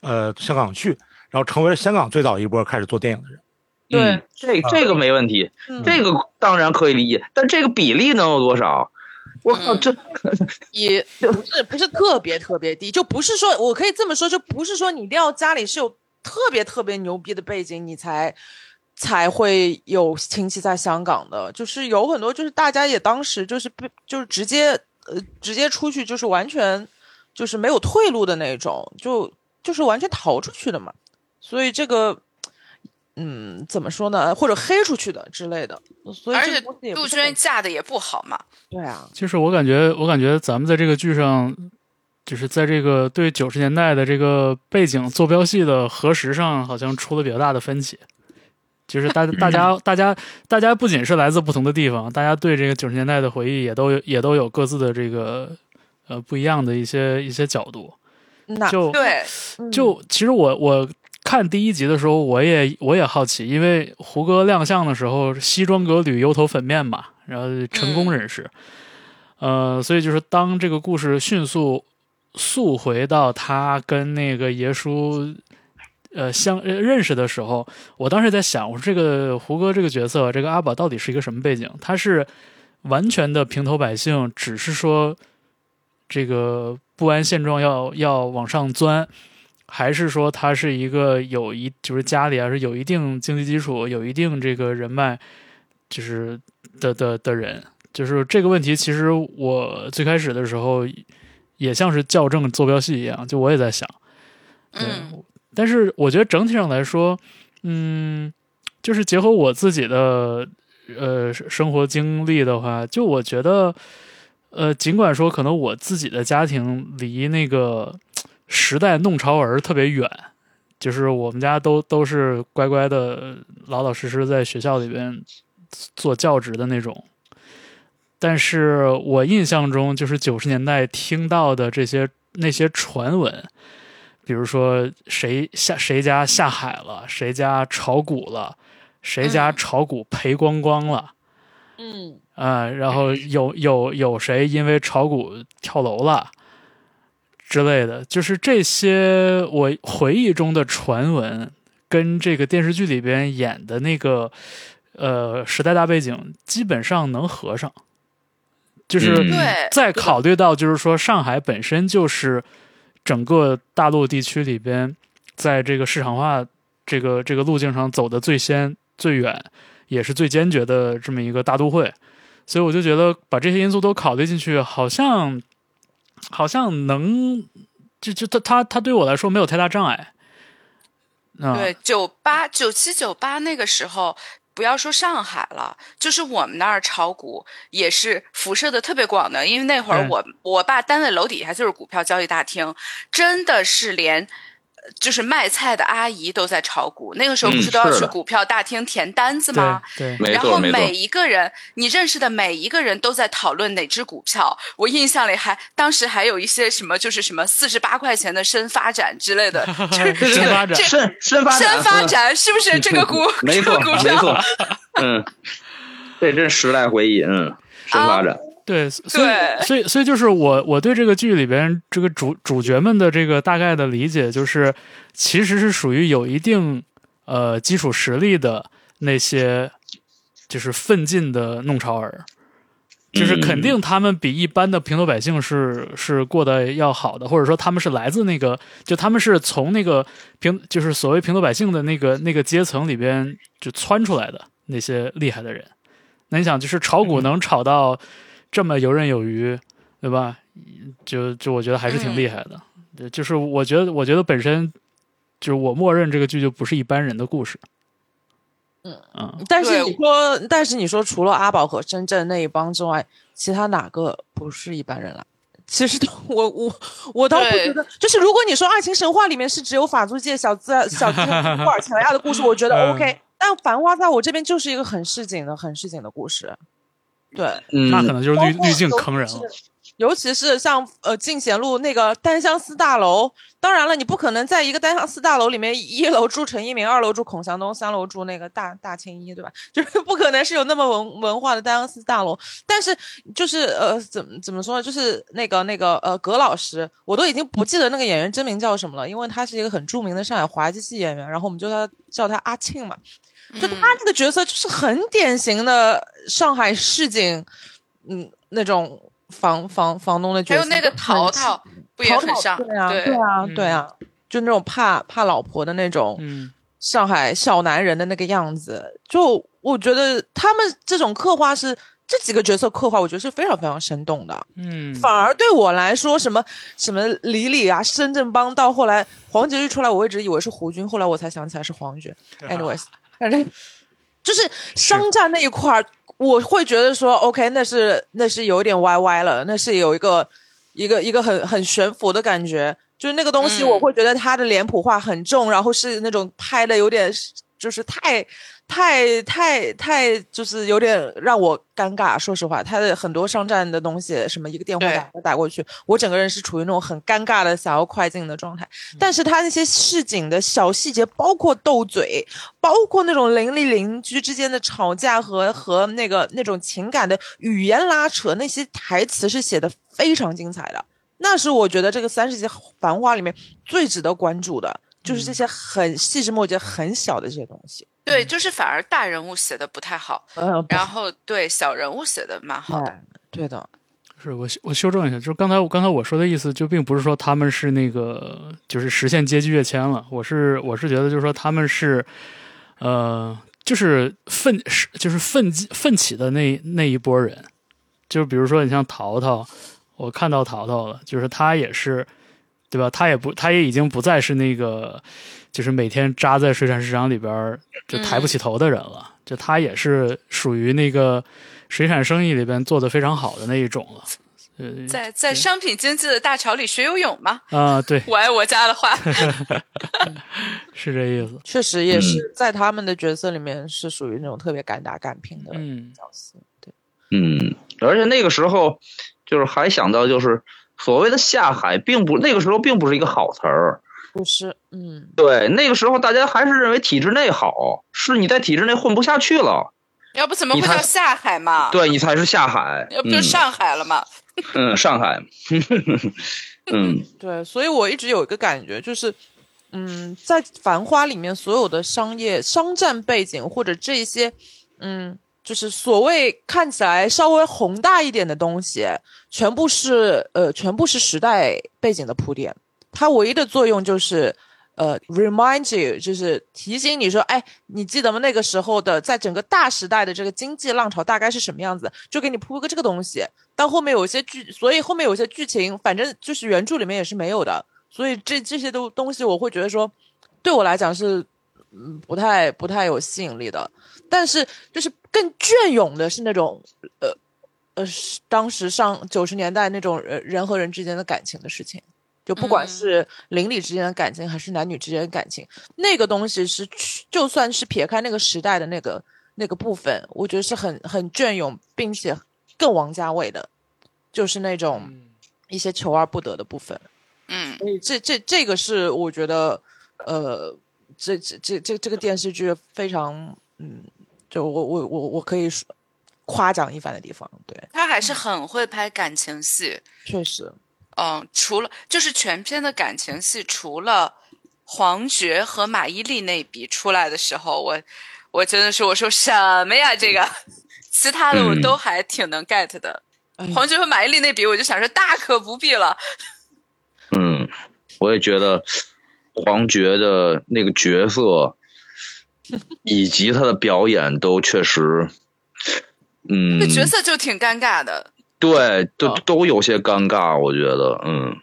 呃香港去，然后成为了香港最早一波开始做电影的人。对嗯，这这个没问题，嗯这个当然可以理解，但这个比例能有多少？我靠，嗯这也不是不是特别特别低，就不是说我可以这么说，就不是说你一定要家里是有特别特别牛逼的背景，你才才会有亲戚在香港的，就是有很多就是大家也当时就是被就是直接呃直接出去就是完全就是没有退路的那种，就就是完全逃出去的嘛，所以这个。嗯，怎么说呢？或者黑出去的之类的，所以而且杜鹃嫁的也不好嘛。对啊，就是我感觉，我感觉咱们在这个剧上，就是在这个对九十年代的这个背景坐标系的核实上，好像出了比较大的分歧。就是大 大家大家大家不仅是来自不同的地方，大家对这个九十年代的回忆也都有也都有各自的这个呃不一样的一些一些角度。那就对，嗯就其实我我看第一集的时候，我也我也好奇，因为胡歌亮相的时候西装革履、油头粉面嘛，然后成功人士，呃，所以就是当这个故事迅速溯回到他跟那个爷叔。呃，相认识的时候，我当时在想，我说这个胡歌这个角色，这个阿宝到底是一个什么背景？他是完全的平头百姓，只是说这个不安现状要要往上钻，还是说他是一个有一就是家里还是有一定经济基础、有一定这个人脉，就是的的的人？就是这个问题，其实我最开始的时候也像是校正坐标系一样，就我也在想，对，嗯但是我觉得整体上来说，嗯，就是结合我自己的呃生活经历的话，就我觉得，呃，尽管说可能我自己的家庭离那个时代弄潮儿特别远，就是我们家都都是乖乖的、老老实实在学校里边做教职的那种。但是我印象中，就是九十年代听到的这些那些传闻，比如说谁下谁家下海了，谁家炒股了，谁家嗯炒股赔光光了。嗯啊、然后有有有谁因为炒股跳楼了之类的，就是这些我回忆中的传闻，跟这个电视剧里边演的那个呃时代大背景基本上能合上，就是嗯对再考虑到就是说上海本身就是整个大陆地区里边，在这个市场化这个这个路径上走的最先最远，也是最坚决的这么一个大都会，所以我就觉得把这些因素都考虑进去，好像好像能，就就他他他对我来说没有太大障碍。啊，对，九八、九七、九八那个时候，不要说上海了，就是我们那儿炒股也是辐射的特别广的。因为那会儿对我我爸单位楼底下就是股票交易大厅，真的是连。呃就是卖菜的阿姨都在炒股，那个时候不嗯是都要去股票大厅填单子吗？对然后每一个人，你认识的每一个人都在讨论哪只股票。我印象里还当时还有一些什么，就是什么四十八块钱的深发展之类的，就是深发展这深深发展，深发嗯展是不是这个股？没错这个股票没错，嗯，这真时代回忆，嗯，深发展，对，所以所以所以就是我我对这个剧里边这个主主角们的这个大概的理解，就是其实是属于有一定呃基础实力的那些，就是奋进的弄潮儿。就是肯定他们比一般的平头百姓是是过得要好的，或者说他们是来自那个，就他们是从那个平，就是所谓平头百姓的那个那个阶层里边就窜出来的那些厉害的人。那你想，就是炒股能炒到这么游刃有余，对吧？就就我觉得还是挺厉害的。对，就是我觉得，我觉得本身就是我默认这个剧就不是一般人的故事。嗯嗯但是你说，但是你说，除了阿宝和深圳那一帮之外，其他哪个不是一般人了？其实我我我倒不觉得，就是如果你说爱情神话里面是只有法租界小资小资 布尔乔亚的故事，我觉得嗯 OK。但繁花在我这边就是一个很市井的、很市井的故事。对，嗯，那可能就是滤滤镜坑人了。尤其是像呃进贤路那个单相思大楼，当然了，你不可能在一个单相思大楼里面，一楼住陈一鸣，二楼住孔祥东，三楼住那个大大青衣，对吧？就是不可能是有那么文文化的单相思大楼。但是就是呃，怎么怎么说呢？就是那个那个呃，葛老师，我都已经不记得那个演员真名叫什么了，因为他是一个很著名的上海滑稽戏演员，然后我们就叫他叫他阿庆嘛。就他那个角色就是很典型的上海市井，嗯，那种房房房东的角色。还有那个就很淘淘，不也淘淘很像？对啊，对对啊，嗯对啊，就那种怕怕老婆的那种嗯上海小男人的那个样子。就我觉得他们这种刻画是这几个角色刻画，我觉得是非常非常生动的。嗯，反而对我来说，什么什么李李啊、深圳帮，到后来黄觉一出来，我一直以为是胡军，后来我才想起来是黄觉。Anyways，反正 就是商战那一块儿，我会觉得说，OK，那是那是有一点歪歪了，那是有一个一个一个很很悬浮的感觉，就是那个东西，嗯我会觉得他的脸谱化很重，然后是那种拍的有点就是太。太太太就是有点让我尴尬，说实话，他的很多商战的东西，什么一个电话打打过去，我整个人是处于那种很尴尬的想要快进的状态。但是他那些市井的小细节，包括斗嘴，包括那种邻里邻居之间的吵架和和那个那种情感的语言拉扯，那些台词是写的非常精彩的。那是我觉得这个三十集繁花里面最值得关注的，就是这些很细枝末节、很小的这些东西。对，就是反而大人物写的不太好，然后对小人物写的蛮好的。哎对的，是我修我修正一下，就是刚才我刚才我说的意思，就并不是说他们是那个就是实现阶级跃迁了，我是我是觉得就是说他们是，呃，就是奋是就是奋起奋起的那那一波人，就是比如说你像淘淘，我看到淘淘了，就是他也是，对吧？他也不他也已经不再是那个就是每天扎在水产市场里边儿就抬不起头的人了，就他也是属于那个水产生意里边做的非常好的那一种了。呃，在在商品经济的大潮里学游泳吗。啊，对，我爱我家的话 是这意思。确实也是在他们的角色里面是属于那种特别敢打敢拼的嗯角色。对，嗯，而且那个时候就是还想到就是所谓的下海，并不那个时候并不是一个好词儿。不是，嗯，对，那个时候大家还是认为体制内好，是你在体制内混不下去了，要不怎么会叫下海嘛？，对你才是下海。要不就上海了嘛？嗯嗯上海，嗯对，所以我一直有一个感觉，就是，嗯，在《繁花》里面所有的商业商战背景或者这些，嗯，就是所谓看起来稍微宏大一点的东西，全部是呃，全部是时代背景的铺垫。它唯一的作用就是，呃，remind you，就是提醒你说，哎，你记得吗？那个时候的，在整个大时代的这个经济浪潮大概是什么样子，就给你铺个这个东西。到后面有些剧，所以后面有些剧情，反正就是原著里面也是没有的。所以这这些都东西，我会觉得说，对我来讲是，嗯，不太不太有吸引力的。但是就是更隽永的是那种，呃呃，是当时上九十年代那种人人和人之间的感情的事情。就不管嗯是邻里之间的感情，还是男女之间的感情，那个东西是去，就算是撇开那个时代的那个那个部分，我觉得是很很隽永，并且更王家卫的，就是那种一些求而不得的部分。嗯所以这这这个是我觉得，呃，这这这这这个电视剧非常，嗯，就我我我我可以说夸奖一番的地方。对，他还是很会拍感情戏。确实，嗯，除了就是全片的感情戏，除了黄觉和马伊琍那笔出来的时候，我我真的是我说什么呀这个，其他的我嗯都还挺能 get 的。哎黄觉和马伊琍那笔，我就想说大可不必了。嗯，我也觉得黄觉的那个角色以及他的表演都确实，嗯那，角色就挺尴尬的。对，都哦都有些尴尬，我觉得，嗯。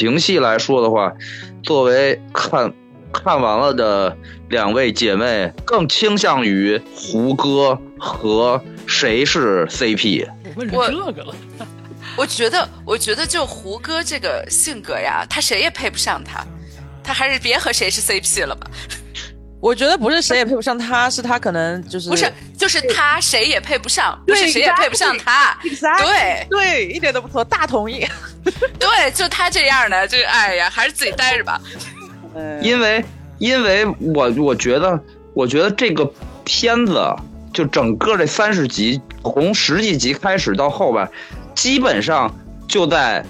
情戏来说的话，作为看看完了的两位姐妹，更倾向于胡歌和谁是 CP？我问这个了，我觉得，我觉得就胡歌这个性格呀，他谁也配不上他，他还是别和谁是 CP 了吧。我觉得不是谁也配不上他，是他可能就是不是，就是他谁也配不上，不是谁也配不上他。Exactly 对对，一点都不错，大同意。对，就他这样的，就哎呀，还是自己待着吧。因为因为我我觉得我觉得这个片子就整个这三十集，从十几集开始到后边，基本上就在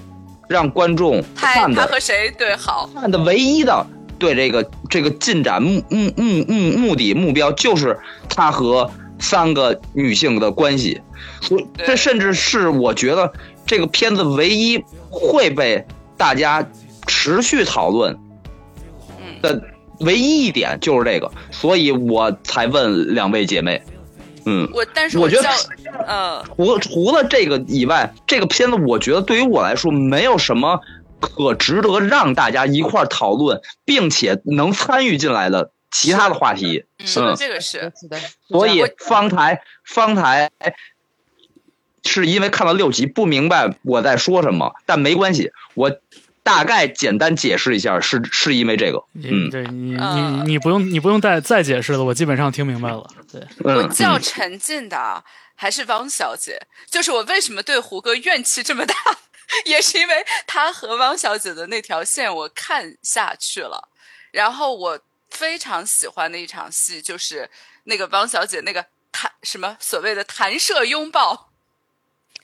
让观众看的他和谁对好？看的唯一的对这个这个进展目目目目目的目标就是他和三个女性的关系，所以这甚至是我觉得这个片子唯一会被大家持续讨论嗯，的唯一一点就是这个，所以我才问两位姐妹，嗯。我但是我觉得呃，除除了这个以外，这个片子我觉得对于我来说没有什么可值得让大家一块儿讨论，并且能参与进来的其他的话题。是的，这个是。是的，所以方台方台是因为看了六集不明白我在说什么，但没关系，我大概简单解释一下，是是因为这个。嗯。对你你嗯你不用你不用再再解释了，我基本上听明白了。对，我嗯，较沉浸的啊还是汪小姐，就是我为什么对胡歌怨气这么大，也是因为他和汪小姐的那条线我看下去了，然后我非常喜欢的一场戏就是那个汪小姐那个弹什么所谓的弹射拥抱，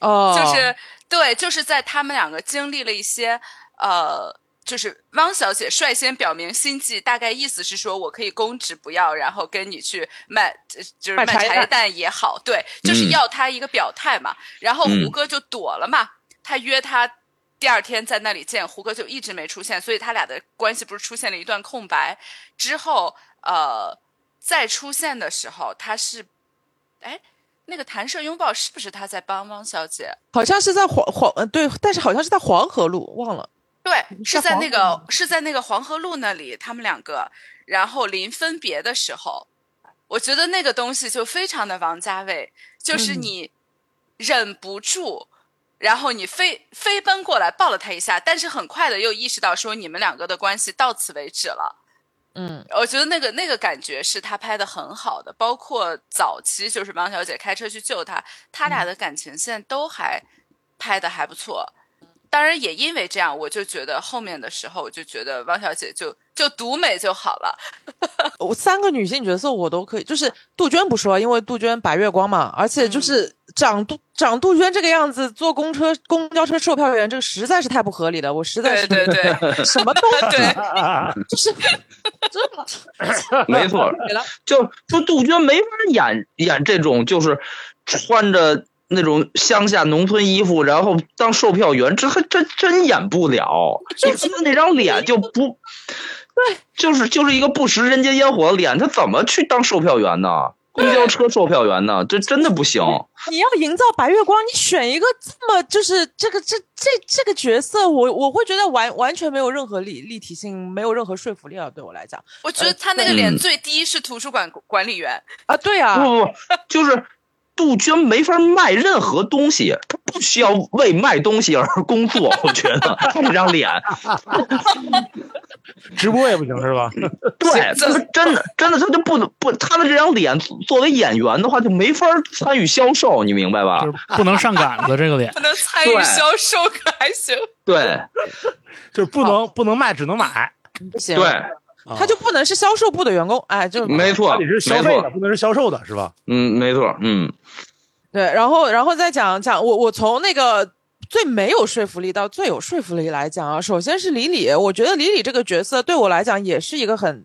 哦，就是对，就是在他们两个经历了一些呃，就是汪小姐率先表明心迹，大概意思是说我可以公职不要，然后跟你去卖，呃就是卖茶叶蛋蛋也好，对，就是嗯。要他一个表态嘛。然后嗯。胡歌就躲了嘛，他约他。第二天在那里见胡歌就一直没出现，所以他俩的关系不是出现了一段空白。之后，呃，再出现的时候，他是，哎，那个弹射拥抱是不是他在帮汪小姐？好像是在黄黄呃对，但是好像是在黄河路，忘了。对，是在那个是在那个黄河路那里，他们两个，然后临分别的时候，我觉得那个东西就非常的王家卫，就是嗯你忍不住，然后你飞飞奔过来抱了他一下，但是很快的又意识到说你们两个的关系到此为止了。嗯，我觉得那个那个感觉是他拍的很好的，包括早期就是王小姐开车去救他，他俩的感情线都还拍的还不错。当然也因为这样，我就觉得后面的时候，我就觉得汪小姐就就独美就好了。我三个女性角色我都可以，就是杜鹃不说，因为杜鹃白月光嘛，而且就是长杜长杜鹃这个样子，坐公车公交车售票员，这个实在是太不合理了，我实在是对对对什么东西，对，就是真的没错，没了就就杜鹃没法演演这种，就是穿着那种乡下农村衣服，然后当售票员，这还真真演不了。你看他那张脸就不，对，就是就是一个不食人间烟火的脸，他怎么去当售票员呢？公交车售票员呢？这真的不行。你要营造白月光，你选一个这么就是这个这这这个角色，我我会觉得完完全没有任何立立体性，没有任何说服力啊，对我来讲我觉得他那个脸嗯最低是图书馆管理员，啊，对啊，不不不，就是杜鹃没法卖任何东西，她不需要为卖东西而工作。我觉得她这张脸，直播也不行是吧？对，他真的真的他就不能不，他的这张脸作为演员的话就没法参与销售，你明白吧就？是不能上杆子这个脸不。能参与销售可还行。对就是不能不能卖，只能买。不行，对，他就不能是销售部的员工，哎，就没错，他得是消费的，不能是销售的，是吧？嗯，没错，嗯对，然后然后再讲讲我我从那个最没有说服力到最有说服力来讲啊，首先是李李，我觉得李李这个角色对我来讲也是一个很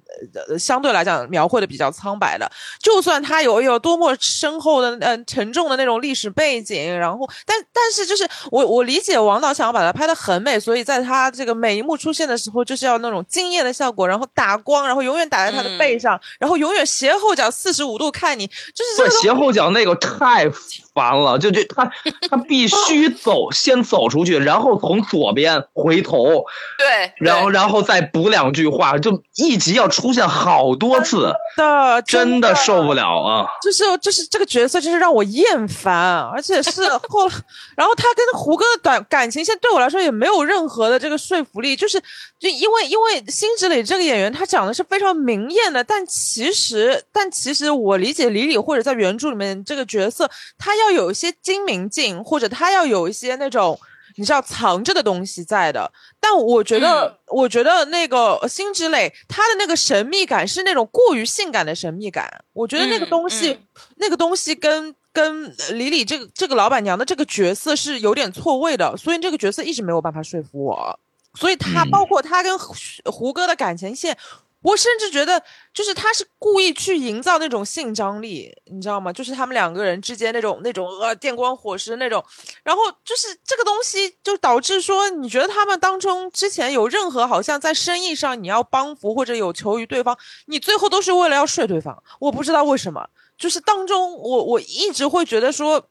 呃相对来讲描绘的比较苍白的，就算他有有多么深厚的呃沉重的那种历史背景，然后但但是就是我我理解王导想要把它拍得很美，所以在他这个每一幕出现的时候就是要那种惊艳的效果，然后打光，然后永远打在他的背上，然后永远斜后脚四十五度看你，就是这对个斜后脚那个太烦了，就就他 他必须走，先走出去，然后从左边回头，对，然后然后再补两句话，就一集要出现好多次，的真的受不了啊！就是就是这个角色，就是让我厌烦，而且是 后，然后他跟胡歌的感感情线对我来说也没有任何的这个说服力，就是就因为因为辛芷蕾这个演员她长得是非常明艳的，但其实但其实我理解李李或者在原著里面这个角色，他要有一些精明劲，或者他要有一些那种。你知道藏着的东西在的，但我觉得，嗯我觉得那个辛芷蕾她的那个神秘感是那种过于性感的神秘感，我觉得那个嗯东西，嗯那个东西跟跟呃李李这个这个老板娘的这个角色是有点错位的，所以这个角色一直没有办法说服我。所以他嗯包括他跟胡胡歌的感情线，我甚至觉得就是他是故意去营造那种性张力，你知道吗？就是他们两个人之间那种那种呃电光火石那种，然后就是这个东西就导致说，你觉得他们当中之前有任何好像在生意上你要帮扶或者有求于对方，你最后都是为了要睡对方，我不知道为什么，就是当中我我一直会觉得说。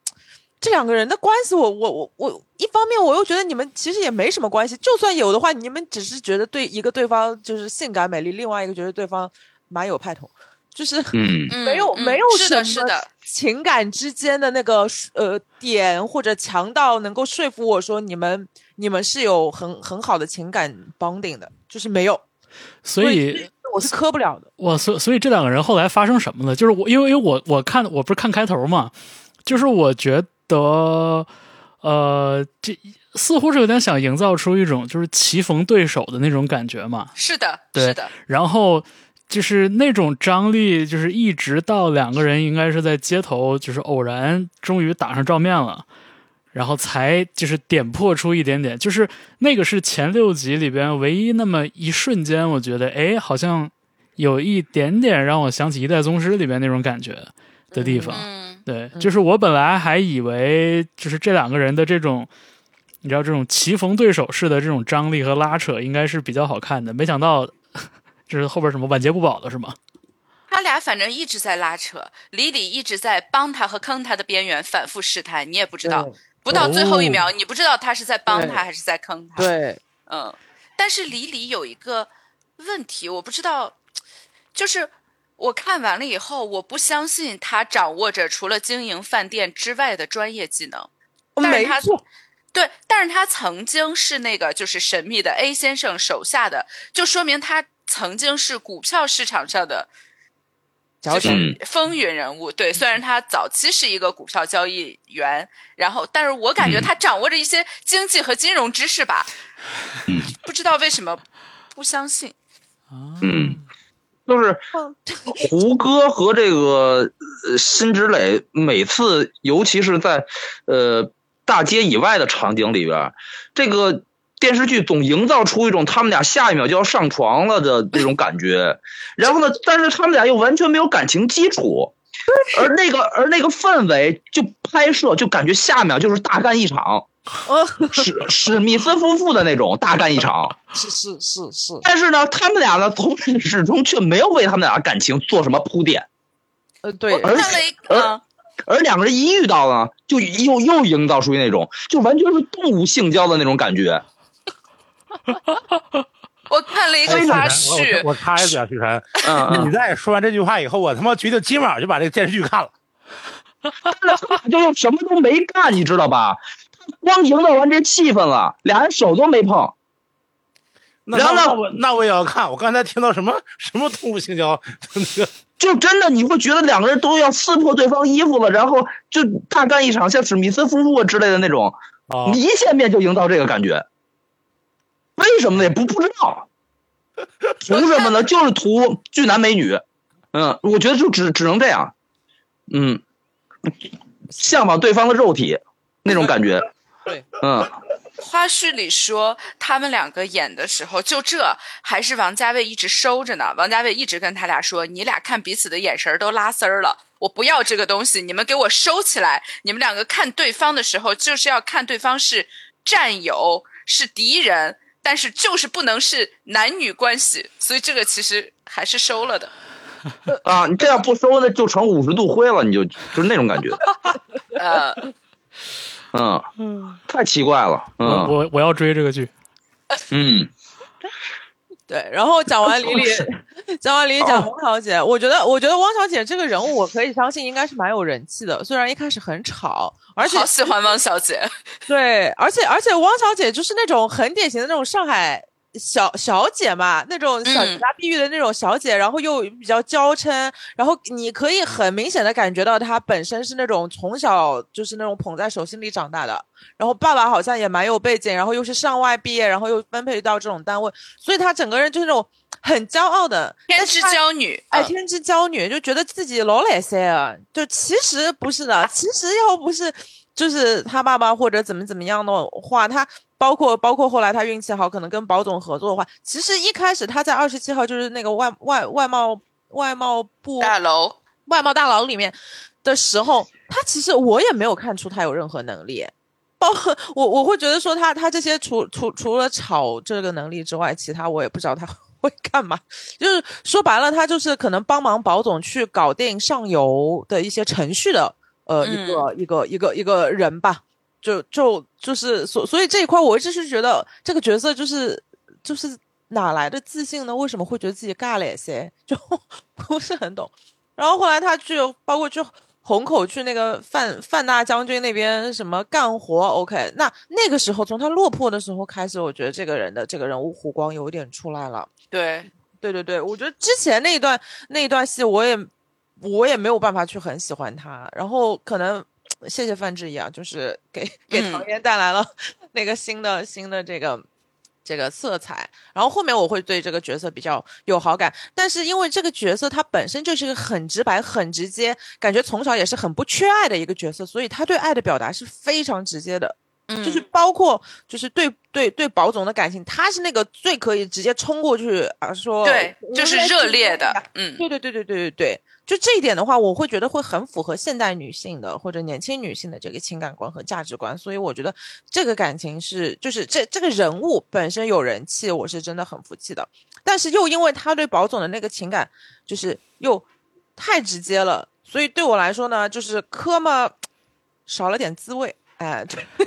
这两个人的关系我，我我我一方面我又觉得你们其实也没什么关系，就算有的话，你们只是觉得对一个对方就是性感美丽，另外一个觉得对方蛮有派头，就是嗯嗯没有嗯没有是的，什么是的，情感之间的那个呃点或者强到能够说服我说你们你们是有很很好的情感 bonding 的，就是没有，所以我是磕不了的。我所所以这两个人后来发生什么了？就是我因为因为我我看我不是看开头嘛，就是我觉得呃这似乎是有点想营造出一种就是棋逢对手的那种感觉嘛，是的，对是的，然后就是那种张力，就是一直到两个人应该是在街头，就是偶然终于打上照面了，然后才就是点破出一点点，就是那个是前六集里边唯一那么一瞬间，我觉得哎，好像有一点点让我想起《一代宗师》里边那种感觉的地方。嗯，对，就是我本来还以为就是这两个人的这种，你知道这种棋逢对手式的这种张力和拉扯应该是比较好看的，没想到就是后边什么晚节不保的是吗？他俩反正一直在拉扯，李李一直在帮他和坑他的边缘反复试探，你也不知道，不到最后一秒，你不知道他是在帮他还是在坑他。，对，嗯，但是李李有一个问题，我不知道，就是我看完了以后，我不相信他掌握着除了经营饭店之外的专业技能。但是他没错，对，但是他曾经是那个就是神秘的 A 先生手下的，就说明他曾经是股票市场上的矫情。嗯风云人物。对，虽然他早期是一个股票交易员，然后，但是我感觉他掌握着一些经济和金融知识吧。嗯，不知道为什么不相信。嗯，就是胡歌和这个呃辛芷蕾每次，尤其是在呃大街以外的场景里边，这个电视剧总营造出一种他们俩下一秒就要上床了的那种感觉。然后呢，但是他们俩又完全没有感情基础，而那个而那个氛围就拍摄就感觉下一秒就是大干一场，呃，史史密斯夫妇的那种大干一场。是是是是，但是呢，他们俩呢，从始至终却没有为他们俩感情做什么铺垫，呃，对我，而看了一而嗯，而两个人一遇到呢，就又又营造出那种就完全是动物性交的那种感觉。我看了一个哎花絮我，我插一嘴啊，许晨，嗯你在说完这句话以后，我他妈决定今晚就把这个电视剧看了。就又什么都没干，你知道吧？光营造完这气氛了，俩人手都没碰。那然后呢那我那我也要看。我刚才听到什么什么动物性交，那个 就真的你会觉得两个人都要撕破对方衣服了，然后就大干一场，像史密斯夫妇之类的那种，你，一见面就营造这个感觉。为什么呢？也不不知道，图什么呢？就是图俊男美女。嗯，我觉得就只只能这样。嗯，向往对方的肉体那种感觉。对，嗯，花絮里说他们两个演的时候，就这还是王家卫一直收着呢。王家卫一直跟他俩说：“你俩看彼此的眼神都拉丝儿了，我不要这个东西，你们给我收起来。你们两个看对方的时候，就是要看对方是战友，是敌人，但是就是不能是男女关系。所以这个其实还是收了的。啊，你这样不收，那就成五十度灰了，你就就是那种感觉。呃，嗯嗯，太奇怪了。我嗯我我要追这个剧。嗯，对，然后讲完李李，讲完李李讲汪小姐，我觉得，我觉得汪小姐这个人物，我可以相信应该是蛮有人气的，虽然一开始很吵，而且好喜欢汪小姐。对，而且而且汪小姐就是那种很典型的那种上海小小姐嘛，那种小嗯。家碧玉的那种小姐，然后又比较娇嗔，然后你可以很明显的感觉到她本身是那种从小就是那种捧在手心里长大的，然后爸爸好像也蛮有背景，然后又是上外毕业，然后又分配到这种单位，所以她整个人就是那种很骄傲的天之娇女，哎，嗯。天之娇女就觉得自己老来塞啊，就其实不是的，其实要不是就是他爸爸或者怎么怎么样的话，他包括包括后来他运气好，可能跟保总合作的话，其实一开始他在二十七号就是那个外外外贸外贸部大楼。外贸大楼里面的时候，他其实我也没有看出他有任何能力。包括我，我会觉得说他他这些除除除了炒这个能力之外，其他我也不知道他 会干嘛。就是说白了，他就是可能帮忙保总去搞定上游的一些程序的呃一个、一个一个一个人吧，就就就是所所以这一块我一直是觉得这个角色就是就是哪来的自信呢？为什么会觉得自己尬了些？就不是很懂。然后后来他去包括去虹口去那个范范大将军那边什么干活，OK，那那个时候从他落魄的时候开始，我觉得这个人的这个人物弧光有一点出来了。对，对对对，我觉得之前那一段那一段戏，我也我也没有办法去很喜欢他。然后可能谢谢范志毅啊，就是给给嗯唐嫣带来了 那个新的新的这个这个色彩。然后后面我会对这个角色比较有好感，但是因为这个角色他本身就是一个很直白、很直接，感觉从小也是很不缺爱的一个角色，所以他对爱的表达是非常直接的。嗯，就是包括就是对对对宝总的感情，他是那个最可以直接冲过去啊说对，就是热烈的，嗯，对对对对对对对，就这一点的话，我会觉得会很符合现代女性的或者年轻女性的这个情感观和价值观，所以我觉得这个感情是就是这这个人物本身有人气，我是真的很服气的，但是又因为他对宝总的那个情感就是又太直接了，所以对我来说呢，就是磕嘛少了点滋味，哎，对。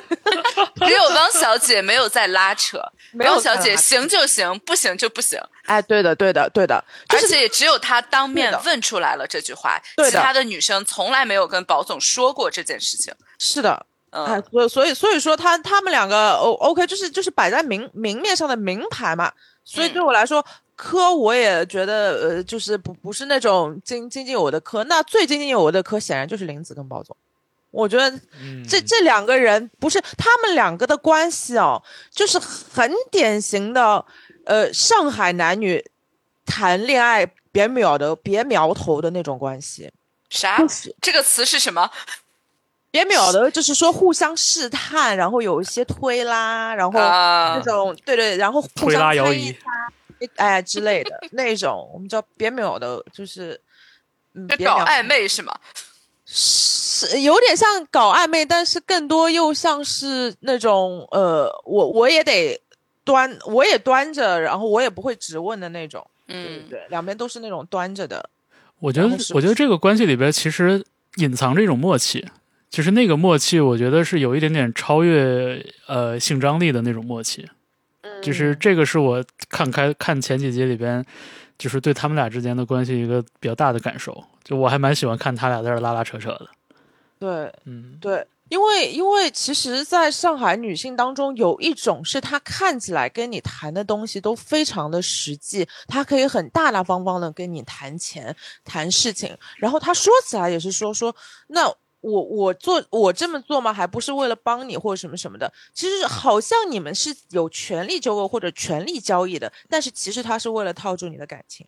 只有汪小姐没有在拉扯，没有汪小姐行就行，不行就不行，哎，对的对的对的，就是而且也只有她当面问出来了这句话，其他的女生从来没有跟宝总说过这件事情。是的，哎嗯，，所以所以所以说他他们两个 O OK 就是就是摆在明明面上的名牌嘛，所以嗯。对我来说，科我也觉得呃就是不不是那种津津津有味的科，那最津津有味的科显然就是林子跟包总。我觉得嗯这这两个人不是他们两个的关系哦，就是很典型的呃上海男女谈恋爱别秒的别苗头的那种关系，啥？这个词是什么？别秒的，就是说互相试探，然后有一些推拉，然后啊那种、对对，然后互推相拉摇移猜一猜，哎之类的那种，我们叫别秒的，就是嗯，搞暧昧是吗？是有点像搞暧昧，但是更多又像是那种呃，我我也得端，我也端着，然后我也不会直问的那种，对对嗯，对，两边都是那种端着的，我觉得我觉得这个关系里边其实隐藏着一种默契，就是那个默契，我觉得是有一点点超越呃性张力的那种默契。就是这个是我看开看前几集里边，就是对他们俩之间的关系一个比较大的感受。就我还蛮喜欢看他俩在这拉拉扯扯的。对。嗯，对，因为因为其实，在上海女性当中，有一种是她看起来跟你谈的东西都非常的实际，她可以很大大方方的跟你谈钱、谈事情，然后她说起来也是说说，那我我做我这么做吗？还不是为了帮你或者什么什么的。其实好像你们是有权利纠葛或者权利交易的，但是其实他是为了套住你的感情，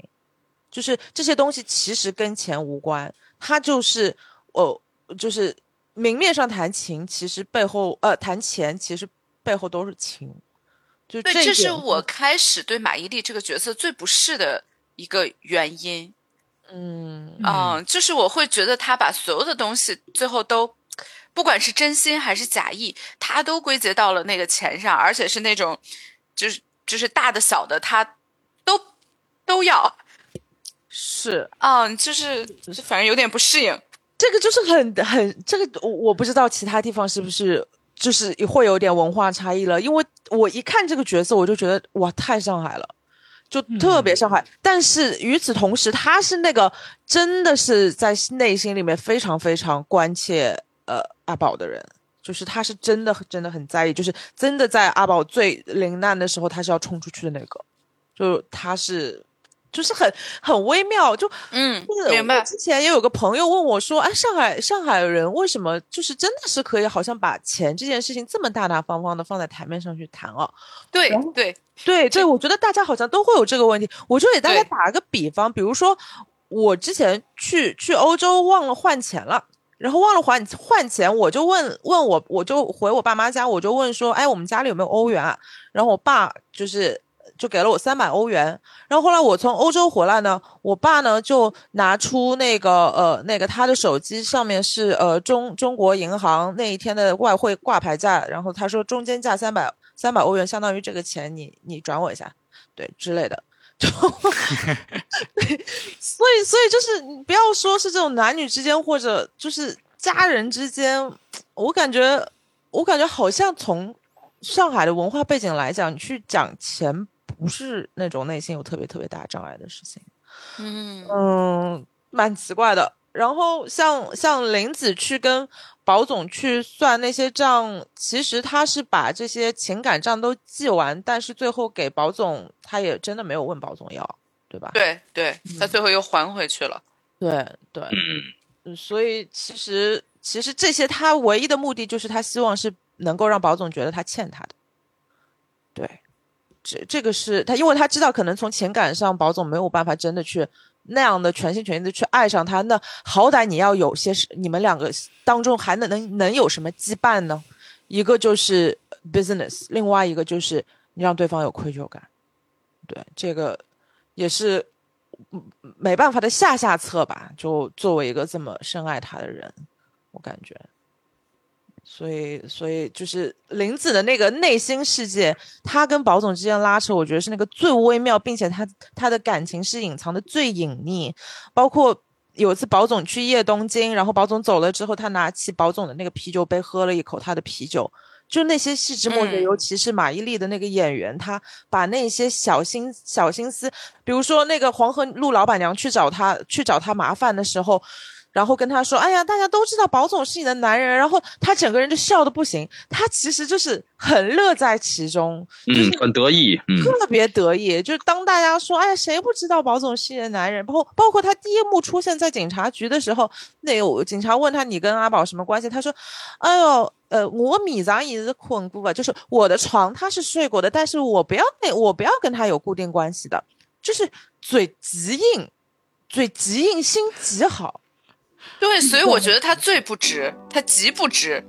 就是这些东西其实跟钱无关，她就是哦，就是明面上谈情，其实背后呃谈钱，其实背后都是情。就对，这这是我开始对马伊琍这个角色最不适的一个原因。嗯嗯，就是我会觉得他把所有的东西最后都，不管是真心还是假意，他都归结到了那个钱上，而且是那种，就是就是大的小的，他都都要。是嗯，就是反正有点不适应。这个就是很很这个我我不知道其他地方是不是就是会有点文化差异了，因为我一看这个角色我就觉得哇太上海了。就特别上海，但是与此同时，他是那个真的是在内心里面非常非常关切呃阿宝的人，就是他是真的真的很在意，就是真的在阿宝最临难的时候，他是要冲出去的那个，就他是就是很很微妙，就嗯就是明白之前也有个朋友问我说：“哎，上海上海人为什么就是真的是可以好像把钱这件事情这么大大方方的放在台面上去谈哦？”对对，对对，我觉得大家好像都会有这个问题。我就给大家打个比方，比如说我之前去去欧洲忘了换钱了。然后忘了还换钱，我就问问我，我就回我爸妈家，我就问说，哎，我们家里有没有欧元啊？然后我爸就是就给了我三百欧元。然后后来我从欧洲回来呢，我爸呢就拿出那个呃那个他的手机上面是呃中中国银行那一天的外汇挂牌价，然后他说中间价三百三百欧元，相当于这个钱你你转我一下，对之类的。所以所以就是你不要说是这种男女之间或者就是家人之间，我感觉我感觉好像从上海的文化背景来讲，你去讲钱不是那种内心有特别特别大障碍的事情。嗯嗯，蛮奇怪的。然后像像林子去跟保总去算那些账，其实他是把这些情感账都记完，但是最后给保总，他也真的没有问保总要，对吧？对对，他最后又还回去了。对对，嗯，嗯所以其实其实这些他唯一的目的就是他希望是能够让保总觉得他欠他的。这这个是他，因为他知道可能从情感上保总没有办法真的去那样的全心全意的去爱上他，那好歹你要有些是你们两个当中还能能能有什么羁绊呢？一个就是 business，另外一个就是你让对方有愧疚感。对，这个也是没办法的下下策吧。就作为一个这么深爱他的人，我感觉，所以所以就是林子的那个内心世界，他跟宝总之间拉扯，我觉得是那个最微妙，并且他他的感情是隐藏的最隐匿，包括。有一次，宝总去夜东京，然后宝总走了之后，他拿起宝总的那个啤酒杯喝了一口他的啤酒，就那些细枝末节，嗯尤其是马伊琍的那个演员，他把那些小心小心思，比如说那个黄河路老板娘去找他去找他麻烦的时候，然后跟他说：“哎呀，大家都知道宝总是你的男人。”然后他整个人就笑的不行，他其实就是很乐在其中，就是嗯，很得意，嗯，特别得意。就是当大家说：“哎呀，谁不知道宝总是你的男人？”包括包括他第一幕出现在警察局的时候，那有警察问他：“你跟阿宝什么关系？”他说：“哎呦，呃，我米咱也是困过吧，就是我的床他是睡过的，但是我不要那我不要跟他有固定关系的，就是嘴极硬，嘴极硬，心极好。”对，所以我觉得他最不值，他极不值。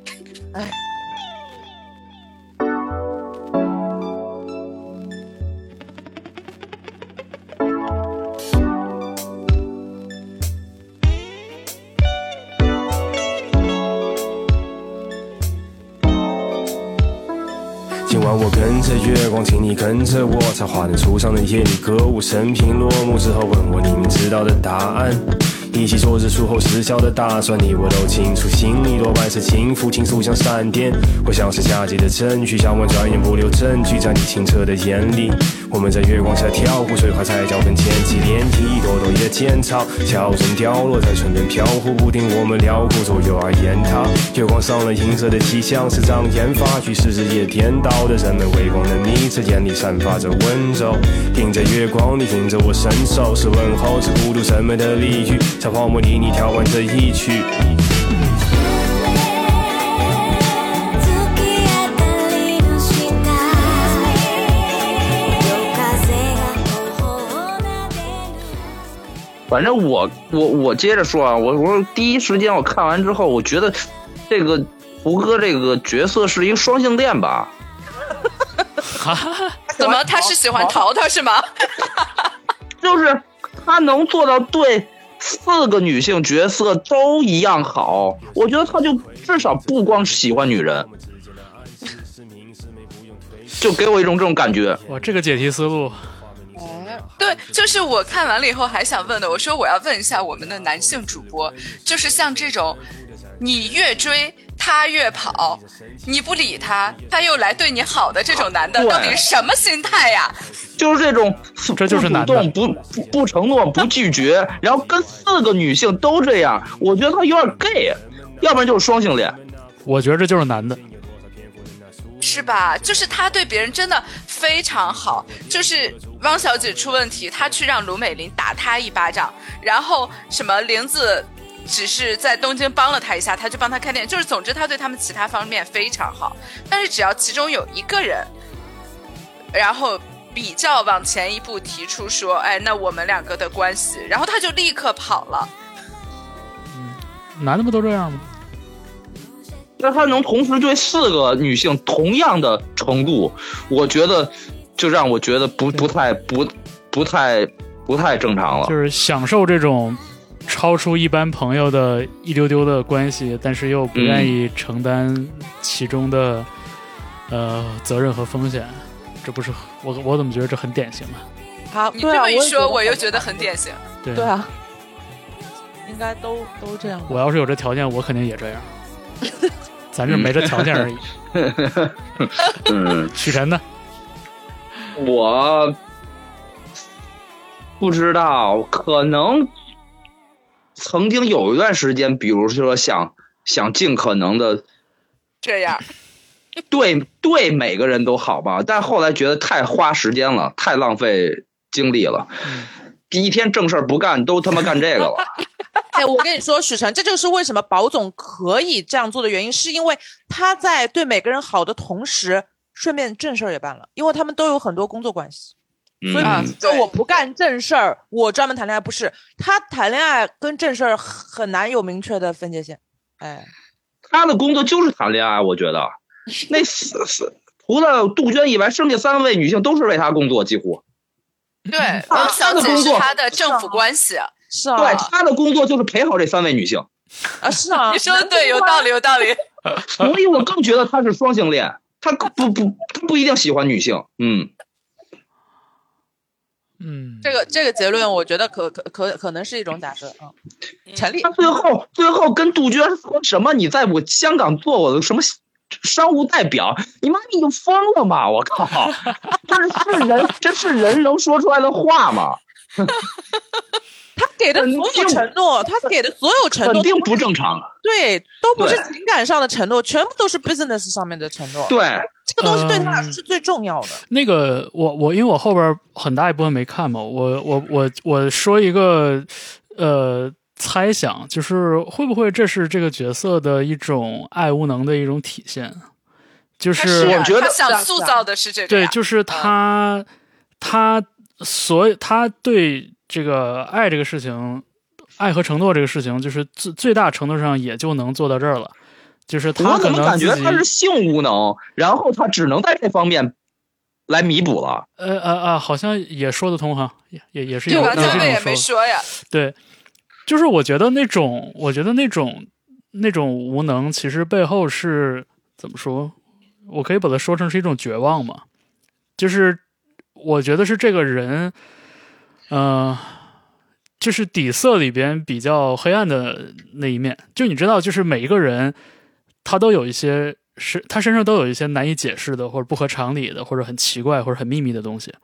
今晚我跟着月光，请你跟着我，在华灯初上的夜里歌舞升平落幕之后，问我你们知道的答案。一起做着术后失效的打算，你我都清楚，心里多半是轻浮，倾诉像闪电，或像是夏季的证据，想问转眼不留证据，在你清澈的眼里，我们在月光下跳舞，水花在脚跟溅起涟漪，朵朵野剪草，悄声掉落在唇边飘忽不定，我们撩过左右而言他，月光上了银色的气象，是障眼发去是日夜颠倒的人们围观的你，这眼里散发着温柔，盯着月光，你听着我伸手，是问候，是孤独审美的俚语，在荒漠里你跳完这一曲。反正我我我接着说啊，我我说第一时间我看完之后，我觉得这个胡歌这个角色是一个双性恋吧？怎么他是喜欢淘淘是吗？就是他能做到对四个女性角色都一样好，我觉得他就至少不光喜欢女人，就给我一种这种感觉。哇，这个解题思路，对，就是我看完了以后还想问的，我说我要问一下我们的男性主播，就是像这种，你越追他越跑，你不理他，他又来对你好的这种男的，对到底是什么心态呀？就是这种，这就是男的不主动，不不不承诺，不拒绝，然后跟四个女性都这样，我觉得他有点 gay，要不然就是双性恋。我觉得这就是男的。是吧？就是他对别人真的非常好，就是汪小姐出问题，她去让卢美玲打她一巴掌，然后什么玲子只是在东京帮了她一下，她就帮她开店，就是总之她对他们其他方面非常好，但是只要其中有一个人，然后比较往前一步提出说，哎，那我们两个的关系，然后他就立刻跑了。嗯男的不都这样吗？那他能同时对四个女性同样的程度，我觉得就让我觉得不不太不不太不太正常了就。是享受这种超出一般朋友的一丢丢的关系，但是又不愿意承担其中的、呃责任和风险。这不是我我怎么觉得这很典型啊？好，你这么一说，我也又觉得很典型。对对啊。应该都都这样。我要是有这条件，我肯定也这样。咱这没这条件而已。嗯，许晨呢？我不知道，可能曾经有一段时间，比如说想想尽可能的这样，对对每个人都好吧，但后来觉得太花时间了，太浪费精力了。第一天正事儿不干，都他妈干这个了。哎，我跟你说，许晨，这就是为什么宝总可以这样做的原因，是因为他在对每个人好的同时，顺便正事儿也办了，因为他们都有很多工作关系。所以嗯不是说我不干正事儿，我专门谈恋爱，不是他谈恋爱跟正事儿很难有明确的分界线。哎，他的工作就是谈恋爱，我觉得那是是除了杜鹃以外，剩下三位女性都是为他工作，几乎。对，他王小姐是的工作她的政府关系。是啊，对，他的工作就是陪好这三位女性，啊是啊，你说的对，有道理，有道理。所以我更觉得他是双性恋，他不不他不一定喜欢女性，嗯。嗯，这个这个结论，我觉得可可可可能是一种假设啊，成立他。最后最后跟杜鹃说什么？你在我香港做我的什么商务代表？你妈你就疯了吗？我靠！这是人这是人能说出来的话吗？他给的所有承诺，他给的所有承诺肯定不正常。对，都不是情感上的承诺，全部都是 business 上面的承诺。对，这个东西对他来嗯说是最重要的。那个我我因为我后边很大一部分没看嘛，我我我我说一个呃猜想，就是会不会这是这个角色的一种爱无能的一种体现？就是啊我觉得他想塑造的是这个对，就是他他所以他对这个爱这个事情，爱和承诺这个事情，就是最最大程度上也就能做到这儿了。就是他可我怎么感能自己觉他是性无能，然后他只能在这方面来弥补了。呃呃呃，好像也说得通哈，也也也是对，有有王家卫也这种说法。没说呀。对，就是我觉得那种，我觉得那种那种无能，其实背后是怎么说？我可以把它说成是一种绝望嘛。就是我觉得是这个人，呃，就是底色里边比较黑暗的那一面。就你知道，就是每一个人他都有一些是他身上都有一些难以解释的，或者不合常理的，或者很奇怪或者很秘密的东西。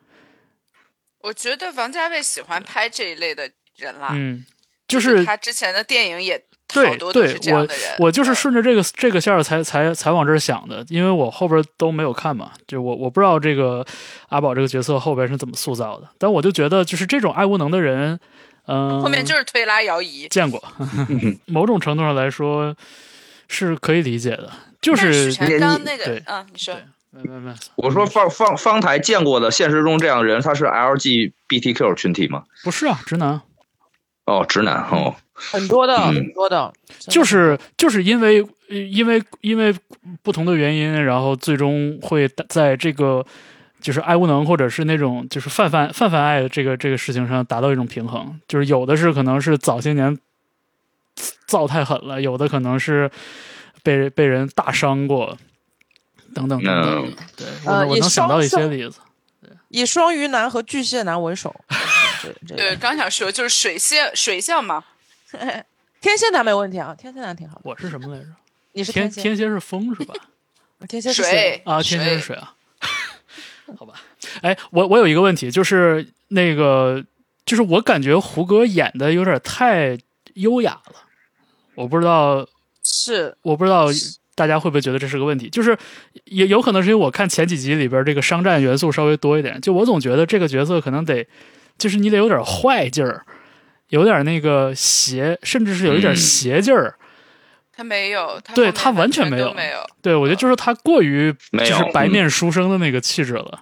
我觉得王家卫喜欢拍这一类的人啦，嗯，就是他之前的电影也对对我。我就是嗯顺着这个这个线儿才才才往这儿想的，因为我后边都没有看嘛，就我我不知道这个阿宝这个角色后边是怎么塑造的，但我就觉得就是这种爱无能的人，嗯、后面就是推拉摇移。见过，某种程度上来说是可以理解的，就是许晨刚那对个，嗯，你说没没没，我说方方方台见过的现实中这样的人，他是 LGBTQ 群体吗？不是啊，直男。哦，直男哦，很多的，嗯很多的，就是就是因为呃因为因为不同的原因，然后最终会在这个就是爱无能或者是那种就是泛泛泛泛爱的这个这个事情上达到一种平衡。就是有的是可能是早些年造太狠了，有的可能是被被人大伤过，等等等等。嗯对，我我能想到一些例子。以双鱼男和巨蟹男为首。对，刚想说就是水蟹水象嘛，天蝎男没问题啊，天蝎男挺好的。我是什么来着？你是天蝎，天蝎是风是吧？天蝎是水。啊，天蝎是水啊，好吧。哎，我我有一个问题，就是那个，就是我感觉胡歌演的有点太优雅了，我不知道，是。我不知道大家会不会觉得这是个问题，就是也有可能是因为我看前几集里边这个商战元素稍微多一点，就我总觉得这个角色可能得，就是你得有点坏劲儿，有点那个邪，甚至是有一点嗯邪劲儿。他没有，他对他完全没有没有。对，我觉得就是他过于就是白面书生的那个气质了，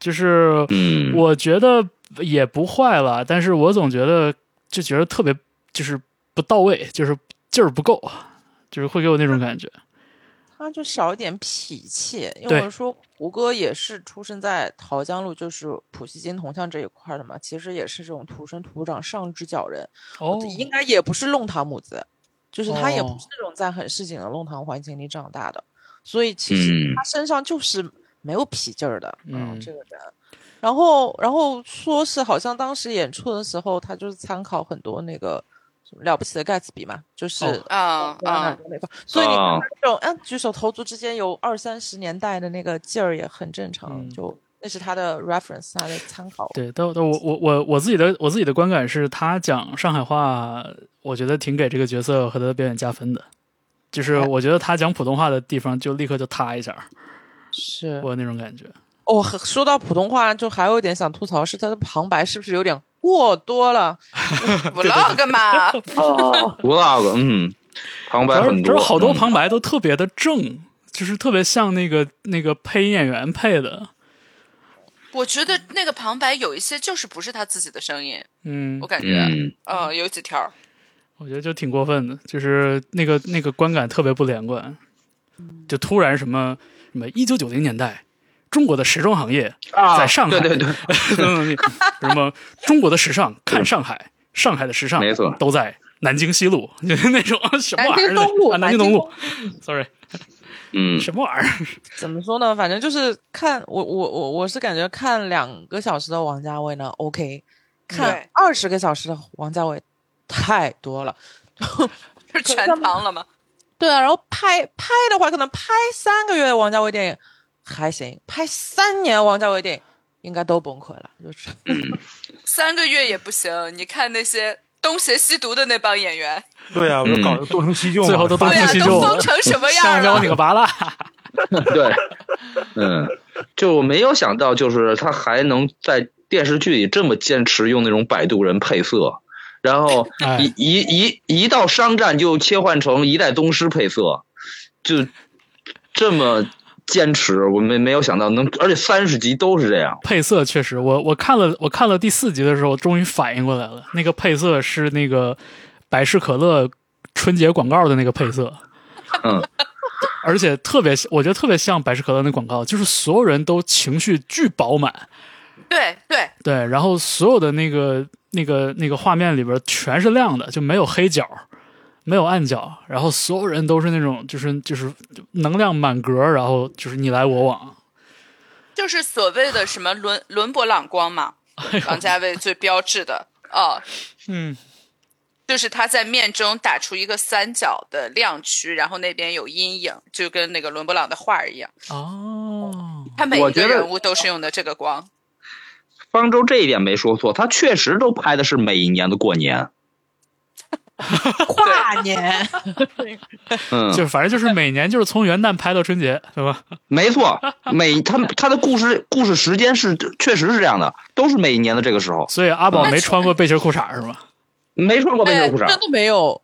就是嗯，我觉得也不坏了，但是我总觉得就觉得特别就是不到位，就是劲儿不够，就是会给我那种感觉。他就少一点痞气，因为我说胡歌也是出生在桃江路，就是普希金铜像这一块儿的嘛，其实也是这种土生土长上只脚人，哦应该也不是弄堂母子，就是他也不哦。是那种在很市井的弄堂环境里长大的，所以其实嗯。他身上就是没有痞劲儿的，嗯这个人。然后，然后说是好像当时演出的时候，他就是参考很多那个什么了不起的盖茨比嘛，就是哦啊啊，那块，所以你看啊这种嗯举手投足之间有二三十年代的那个劲儿也很正常，嗯就那是他的 reference，他的参考。对，但但我我我我自己的我自己的观感是他讲上海话，我觉得挺给这个角色和他的表演加分的。就是哎我觉得他讲普通话的地方，就立刻就塌一下，是我有那种感觉。哦，说到普通话，就还有一点想吐槽是他的旁白是不是有点过多了？vlog 嘛，vlog，嗯，旁白很多，是好多嗯。旁白都特别的正，就是特别像那个那个配音演员配的。我觉得那个旁白有一些就是不是他自己的声音，嗯。我，感觉，嗯，呃，有几条，我觉得就挺过分的，就是那个那个观感特别不连贯，就突然什么什么一九九零年代中国的时装行业啊，在上海对对对，什么中国的时尚看上海，上海的时尚没错都在南京西路，就 是那种什么玩意儿南京东路啊，南京东路，sorry，嗯，什么玩意儿？怎么说呢？反正就是看我我我我是感觉看两个小时的王家卫呢，OK，看二十个小时的王家卫太多了。是全糖了吗？对啊，然后拍拍的话，可能拍三个月的王家卫电影还行，拍三年王家卫电影应该都崩溃了。就是。三个月也不行，你看那些东邪西毒的那帮演员，对啊，我就搞得东成西就，最后都东对呀、成西就。都疯成什么样了？你？个拔蜡，对，嗯，就我没有想到，就是他还能在电视剧里这么坚持用那种摆渡人配色，然后哎。一一一一到商战就切换成一代宗师配色，就这么坚持，我没没有想到能，而且三十集都是这样，配色确实，我我看了我看了第四集的时候，终于反应过来了，那个配色是那个百事可乐春节广告的那个配色，嗯，而且特别，我觉得特别像百事可乐那广告，就是所有人都情绪巨饱满，对对，对，然后所有的那个那个那个画面里边全是亮的，就没有黑角，没有暗角，然后所有人都是那种就是就是能量满格，然后就是你来我往，就是所谓的什么伦伦勃朗光嘛，王家卫最标志的哦，嗯，就是他在面中打出一个三角的亮区，然后那边有阴影，就跟那个伦勃朗的画一样。哦，他每一个人物都是用的这个光。方舟这一点没说错，他确实都拍的是每一年的过年，跨年，嗯，就反正就是每年就是从元旦拍到春节，对吧？没错，每他他的故事故事时间是确实是这样的，都是每一年的这个时候，所以阿宝没穿过背心裤衩是吗？没穿过背心裤衩真，的没有。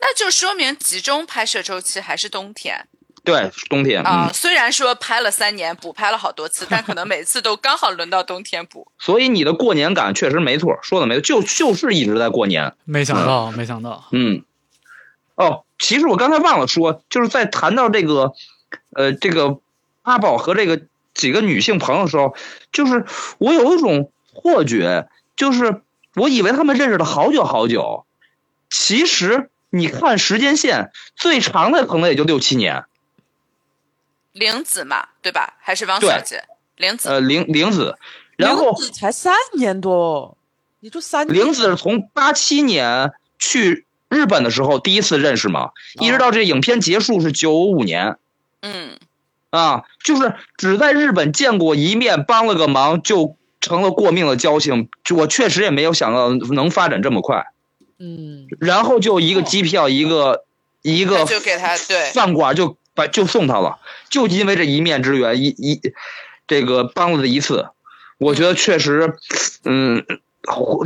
那就说明集中拍摄周期还是冬天对，冬天，啊、嗯，虽然说拍了三年，补拍了好多次，但可能每次都刚好轮到冬天补。所以你的过年感确实没错，说的没错，就就是一直在过年，没想到，没想到，嗯，哦，其实我刚才忘了说，就是在谈到这个，呃，这个阿宝和这个几个女性朋友的时候，就是我有一种错觉，就是我以为他们认识了好久好久，其实你看时间线，最长的可能也就六七年。玲子嘛，对吧？还是王小姐？玲子，呃，玲玲子，然后玲子才三年多，你就三年。玲子是从八七年去日本的时候第一次认识嘛，一直到这影片结束是九五年。嗯，啊，就是只在日本见过一面，帮了个忙就成了过命的交情。就我确实也没有想到能发展这么快，嗯，然后就一个机票，一个一个就给他对，饭馆就把就送他了，就因为这一面之缘，一一这个帮了他一次，我觉得确实，嗯，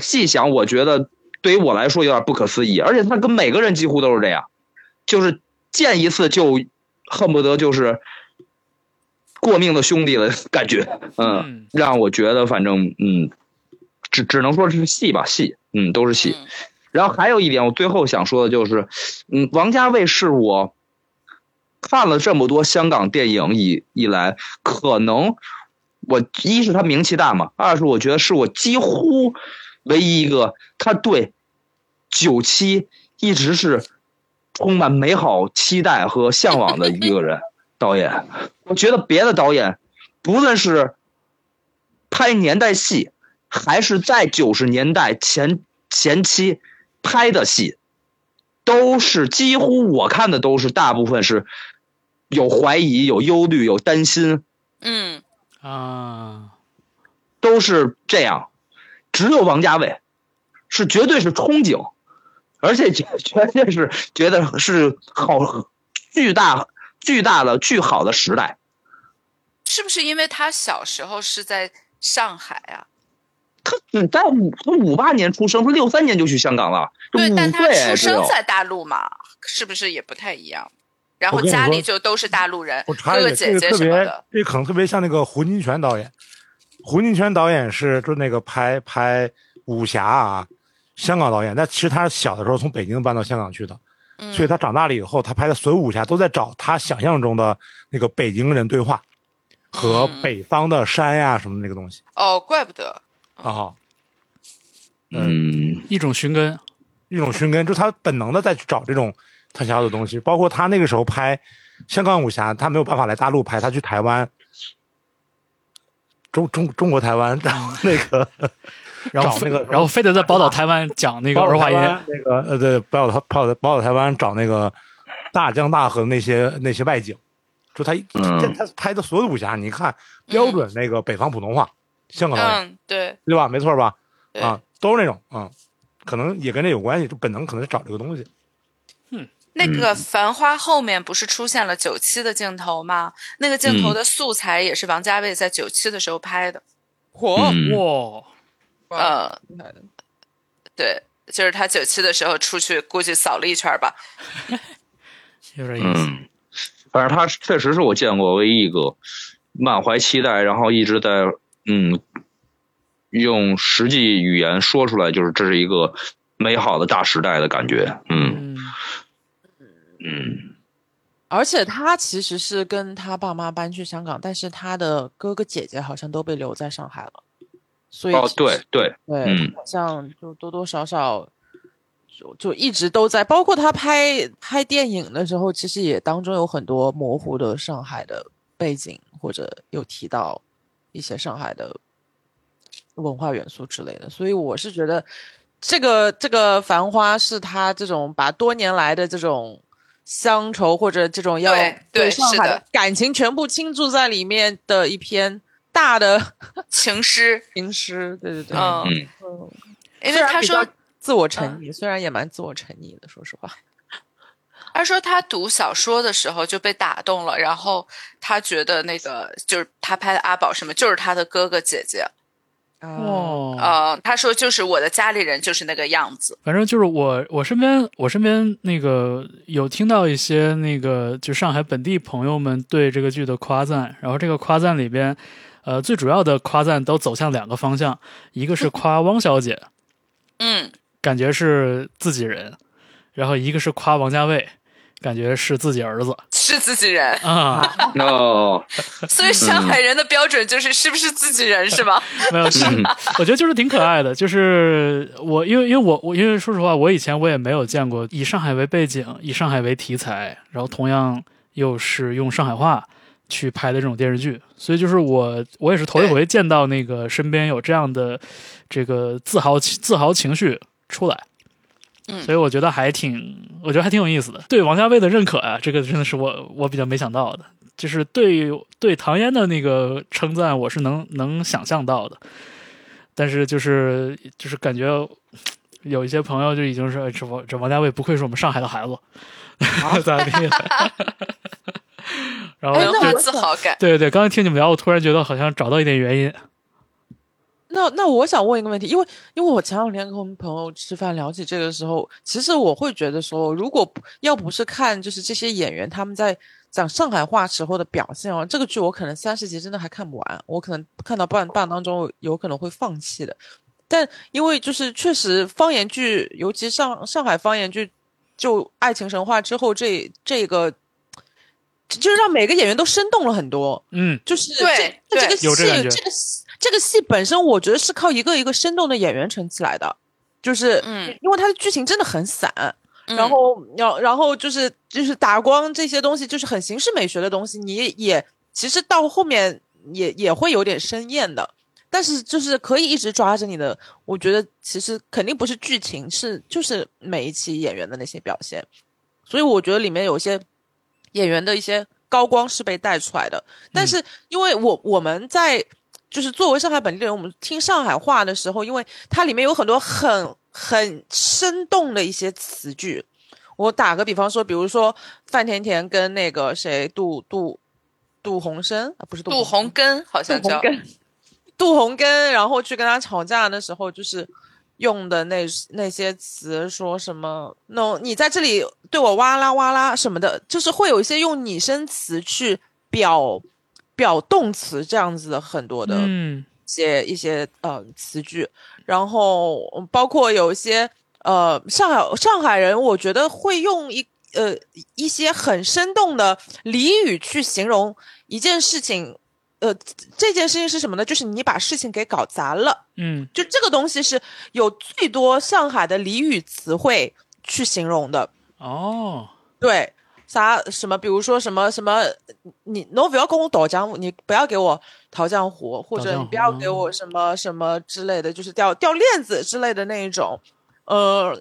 细想，我觉得对于我来说有点不可思议，而且他跟每个人几乎都是这样，就是见一次就恨不得就是过命的兄弟的感觉，嗯嗯，让我觉得反正嗯，只只能说是戏吧，戏，嗯，都是戏。嗯。然后还有一点，我最后想说的就是，嗯，王家卫是我看了这么多香港电影以以来，可能我一是他名气大嘛，二是我觉得是我几乎唯一一个他对九七一直是充满美好期待和向往的一个人导演。我觉得别的导演，不论是拍年代戏，还是在九十年代前前期拍的戏，都是几乎我看的都是大部分是有怀疑、有忧虑、有担心，嗯，啊，都是这样。只有王家卫是绝对是憧憬，而且绝绝对是觉得是好巨大巨大的巨好的时代。是不是因为他小时候是在上海啊？他只在五他五八年出生，他六三年就去香港了，对，但他出生在大陆嘛，是不是也不太一样？然后家里就都是大陆人，哥哥姐姐什么的，，这个可能特别像那个胡金铨导演。胡金铨导演是就那个拍拍武侠啊，香港导演，但其实他是小的时候从北京搬到香港去的，嗯所以他长大了以后，他拍的所有武侠都在找他想象中的那个北京人对话和嗯北方的山呀、什么的那个东西哦，怪不得，啊，嗯。一种寻根。一种寻根，就他本能的在去找这种他想要的东西。包括他那个时候拍香港武侠，他没有办法来大陆拍，他去台湾，中中中国台湾，然后那个然后那个然后非得在宝岛台湾讲那个儿化音，那个呃对，宝岛宝岛宝岛台湾找那个大江大河那些那些外景，就他一嗯。他他拍的所有的武侠，你看标准那个北方普通话，香港导演、嗯，对对吧？没错吧？啊，都是那种啊，可能也跟这有关系，就本能可能是找这个东西。那个《繁花》后面不是出现了九七的镜头吗？那个镜头的素材也是王家卫在九七的时候拍的。火，嗯哇，呃，对，就是他九七的时候出去，估计扫了一圈吧。有点意思。嗯，反正他确实是我见过唯一一个满怀期待，然后一直在嗯用实际语言说出来，就是这是一个美好的大时代的感觉。嗯。嗯，嗯。而且他其实是跟他爸妈搬去香港，但是他的哥哥姐姐好像都被留在上海了，所以哦对对，对，嗯。好像就多多少少就就一直都在，包括他拍拍电影的时候，其实也当中有很多模糊的上海的背景，或者有提到一些上海的文化元素之类的，所以我是觉得这个这个《繁花》是他这种把多年来的这种。乡愁或者这种要对对上海是的感情全部倾注在里面的一篇大的 情诗，情诗，对对对，嗯，嗯因为他说自我沉溺，虽然也蛮自我沉溺的，说实话。他说他读小说的时候就被打动了，然后他觉得那个就是他拍的阿宝什么，就是他的哥哥姐姐。哦，哦，呃，他说就是我的家里人就是那个样子。反正就是我我身边我身边那个有听到一些那个就上海本地朋友们对这个剧的夸赞，然后这个夸赞里边，呃，最主要的夸赞都走向两个方向，一个是夸汪小姐，嗯，感觉是自己人，然后一个是夸王家卫，感觉是自己儿子是自己人，啊，哦，所以上海人的标准就是是不是自己人是吧？没有是，我觉得就是挺可爱的。就是我，因为因为我我因为说实话，我以前我也没有见过以上海为背景、以上海为题材，然后同样又是用上海话去拍的这种电视剧，所以就是我我也是头一回见到那个身边有这样的这个自豪自豪情绪出来。嗯所以我觉得还挺，我觉得还挺有意思的。对王家卫的认可啊，这个真的是我我比较没想到的。就是对对唐嫣的那个称赞，我是能能想象到的。但是就是就是感觉有一些朋友就已经是哎这王这王家卫不愧是我们上海的孩子，咋地？然后自豪感。对对对，刚才听你们聊，我突然觉得好像找到一点原因。那那我想问一个问题，因为因为我前两天跟我们朋友吃饭聊起这个的时候，其实我会觉得说，如果不要不是看就是这些演员他们在讲上海话时候的表现哦，这个剧我可能三十集真的还看不完，我可能看到半半当中有可能会放弃的。但因为就是确实方言剧，尤其上上海方言剧，就爱情神话之后这这个，就是让每个演员都生动了很多。嗯，就是对对这这个戏这感觉这个戏这个戏本身，我觉得是靠一个一个生动的演员撑起来的，就是嗯因为它的剧情真的很散，嗯然后然然后就是就是打光这些东西，就是很形式美学的东西，你也其实到后面也也会有点生厌的。但是就是可以一直抓着你的。我觉得其实肯定不是剧情，是就是每一期演员的那些表现。所以我觉得里面有些演员的一些高光是被带出来的。但是因为我我们在就是作为上海本地人，我们听上海话的时候，因为它里面有很多很很生动的一些词句。我打个比方说，比如说范甜甜跟那个谁杜杜杜洪生啊，不是杜杜洪洪根好像叫杜洪根，杜洪根，然后去跟他吵架的时候，就是用的那那些词，说什么那种你在这里对我哇啦哇啦什么的，就是会有一些用拟声词去表表动词这样子的很多的嗯一些一些呃词句，然后嗯包括有一些呃上海上海人，我觉得会用一呃一些很生动的俚语去形容一件事情。呃，这件事情是什么呢？就是你把事情给搞砸了。嗯就这个东西是有最多上海的俚语词汇去形容的。哦，对，啥什么，比如说什么什么，你侬不要跟我倒浆糊，你不要给我淘浆糊，或者你不要给我什么什么之类的，就是掉掉链子之类的那一种，呃。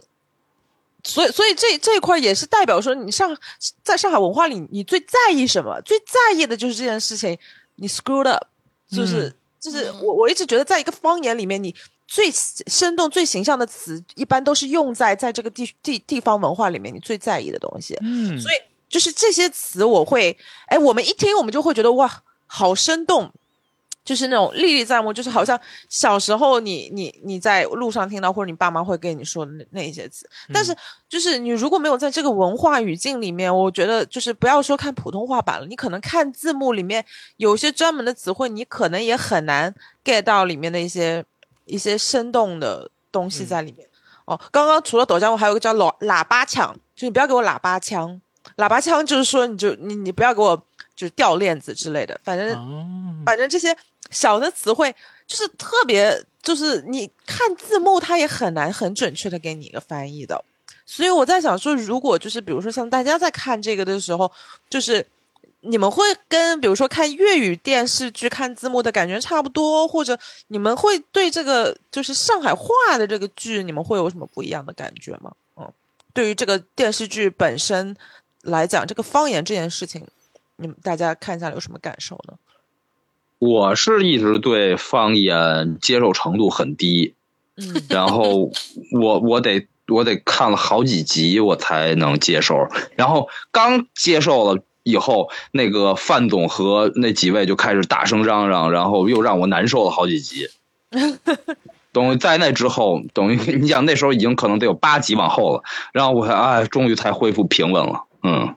所以，所以这这一块也是代表说，你上在上海文化里，你最在意什么？最在意的就是这件事情，你 screwed up，就是、就是我我一直觉得，在一个方言里面，你最生动、最形象的词，一般都是用在在这个地地地方文化里面你最在意的东西。嗯，所以就是这些词，我会，哎，我们一听我们就会觉得哇，好生动，就是那种历历在目，就是好像小时候你你你在路上听到，或者你爸妈会跟你说的那那一些词。但是就是你如果没有在这个文化语境里面，我觉得就是不要说看普通话版了，你可能看字幕里面有些专门的词汇，你可能也很难 get 到里面的一些一些生动的东西在里面。哦，刚刚除了抖浆，我还有个叫喇喇叭腔，就你不要给我喇叭腔，喇叭腔就是说你就你你不要给我就是掉链子之类的，反正、哦，反正这些小的词汇就是特别，就是你看字幕它也很难很准确的给你一个翻译的。所以我在想说，如果就是比如说像大家在看这个的时候，就是你们会跟比如说看粤语电视剧看字幕的感觉差不多，或者你们会对这个就是上海话的这个剧，你们会有什么不一样的感觉吗？嗯，对于这个电视剧本身来讲，这个方言这件事情，你们大家看一下来有什么感受呢？我是一直对方言接受程度很低，嗯然后我我得我得看了好几集我才能接受，然后刚接受了以后，那个范总和那几位就开始大声嚷嚷，然后又让我难受了好几集。等于在那之后，等于 你想那时候已经可能得有八集往后了，然后我才哎，终于才恢复平稳了。嗯，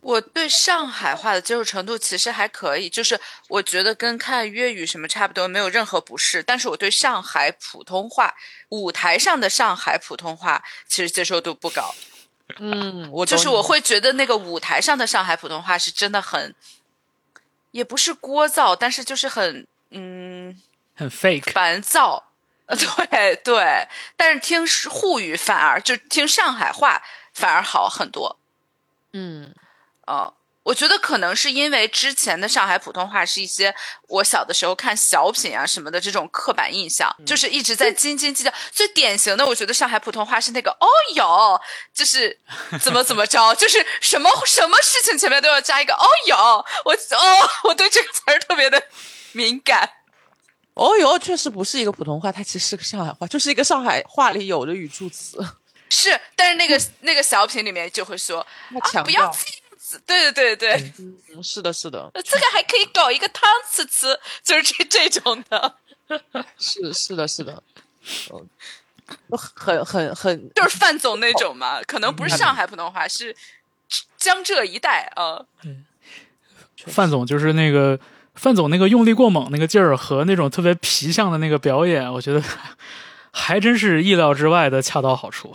我对上海话的接受程度其实还可以，就是我觉得跟看粤语什么差不多，没有任何不适。但是我对上海普通话舞台上的上海普通话其实接受度不高，嗯，我就是我会觉得那个舞台上的上海普通话是真的很，也不是聒噪，但是就是很嗯很 fake，烦躁。呃 对对，但是听沪语反而就听上海话反而好很多。嗯哦，我觉得可能是因为之前的上海普通话是一些我小的时候看小品啊什么的这种刻板印象，就是一直在斤斤计较。最典型的，我觉得上海普通话是那个哦哟，就是 怎么怎么着，就是什么什么事情前面都要加一个哦哟，我哦，我对这个词儿特别的敏感。哦哟，确实不是一个普通话，它其实是个上海话，就是一个上海话里有的语助词。是，但是那个那个小品里面就会说啊，不要这样子。对对对对，嗯，是的，是的，呃这个还可以搞一个汤词词，就是这这种的。是是的，是的，嗯，很很很，就是范总那种嘛，可能不是上海普通话，是江浙一带啊。范总就是那个范总那个用力过猛那个劲儿和那种特别皮相的那个表演，我觉得 还真是意料之外的恰到好处。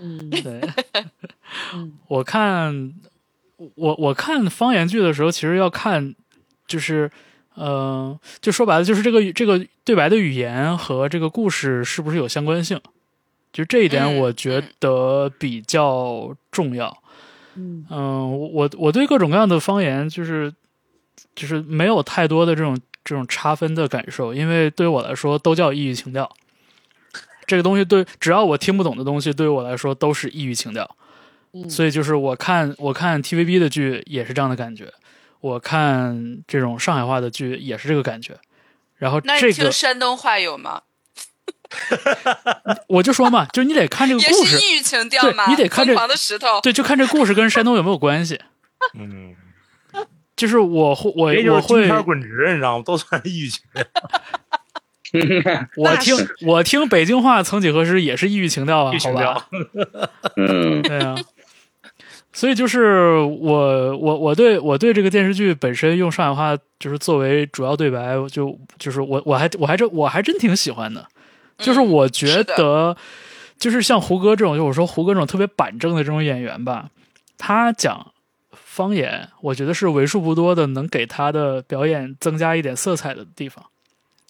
嗯。对，我看我我看方言剧的时候，其实要看就是呃，就说白了，就是这个这个对白的语言和这个故事是不是有相关性，就这一点嗯我觉得比较重要。嗯。嗯，我我我对各种各样的方言就是就是没有太多的这种这种差分的感受，因为对于我来说都叫异域情调。这个东西对，只要我听不懂的东西，对于我来说都是异域情调。嗯所以就是我看我看 TVB 的剧也是这样的感觉，我看这种上海话的剧也是这个感觉。然后那你听这个山东话有吗？我就说嘛，就你得看这个也故事是，异域情调嘛？你得看这疯狂的石头。对，就看这故事跟山东有没有关系。嗯，就是我会我这就是金我会片滚直，你知道吗？都算异域情调。我听我听北京话，曾几何时也是异域情调啊，好吧？嗯，对啊，所以就是我我我对我对这个电视剧本身用上海话就是作为主要对白，就就是我我还我还真我还真挺喜欢的，就是嗯我觉得就是像胡歌这种，就我说胡歌这种特别板正的这种演员吧，他讲方言，我觉得是为数不多的能给他的表演增加一点色彩的地方。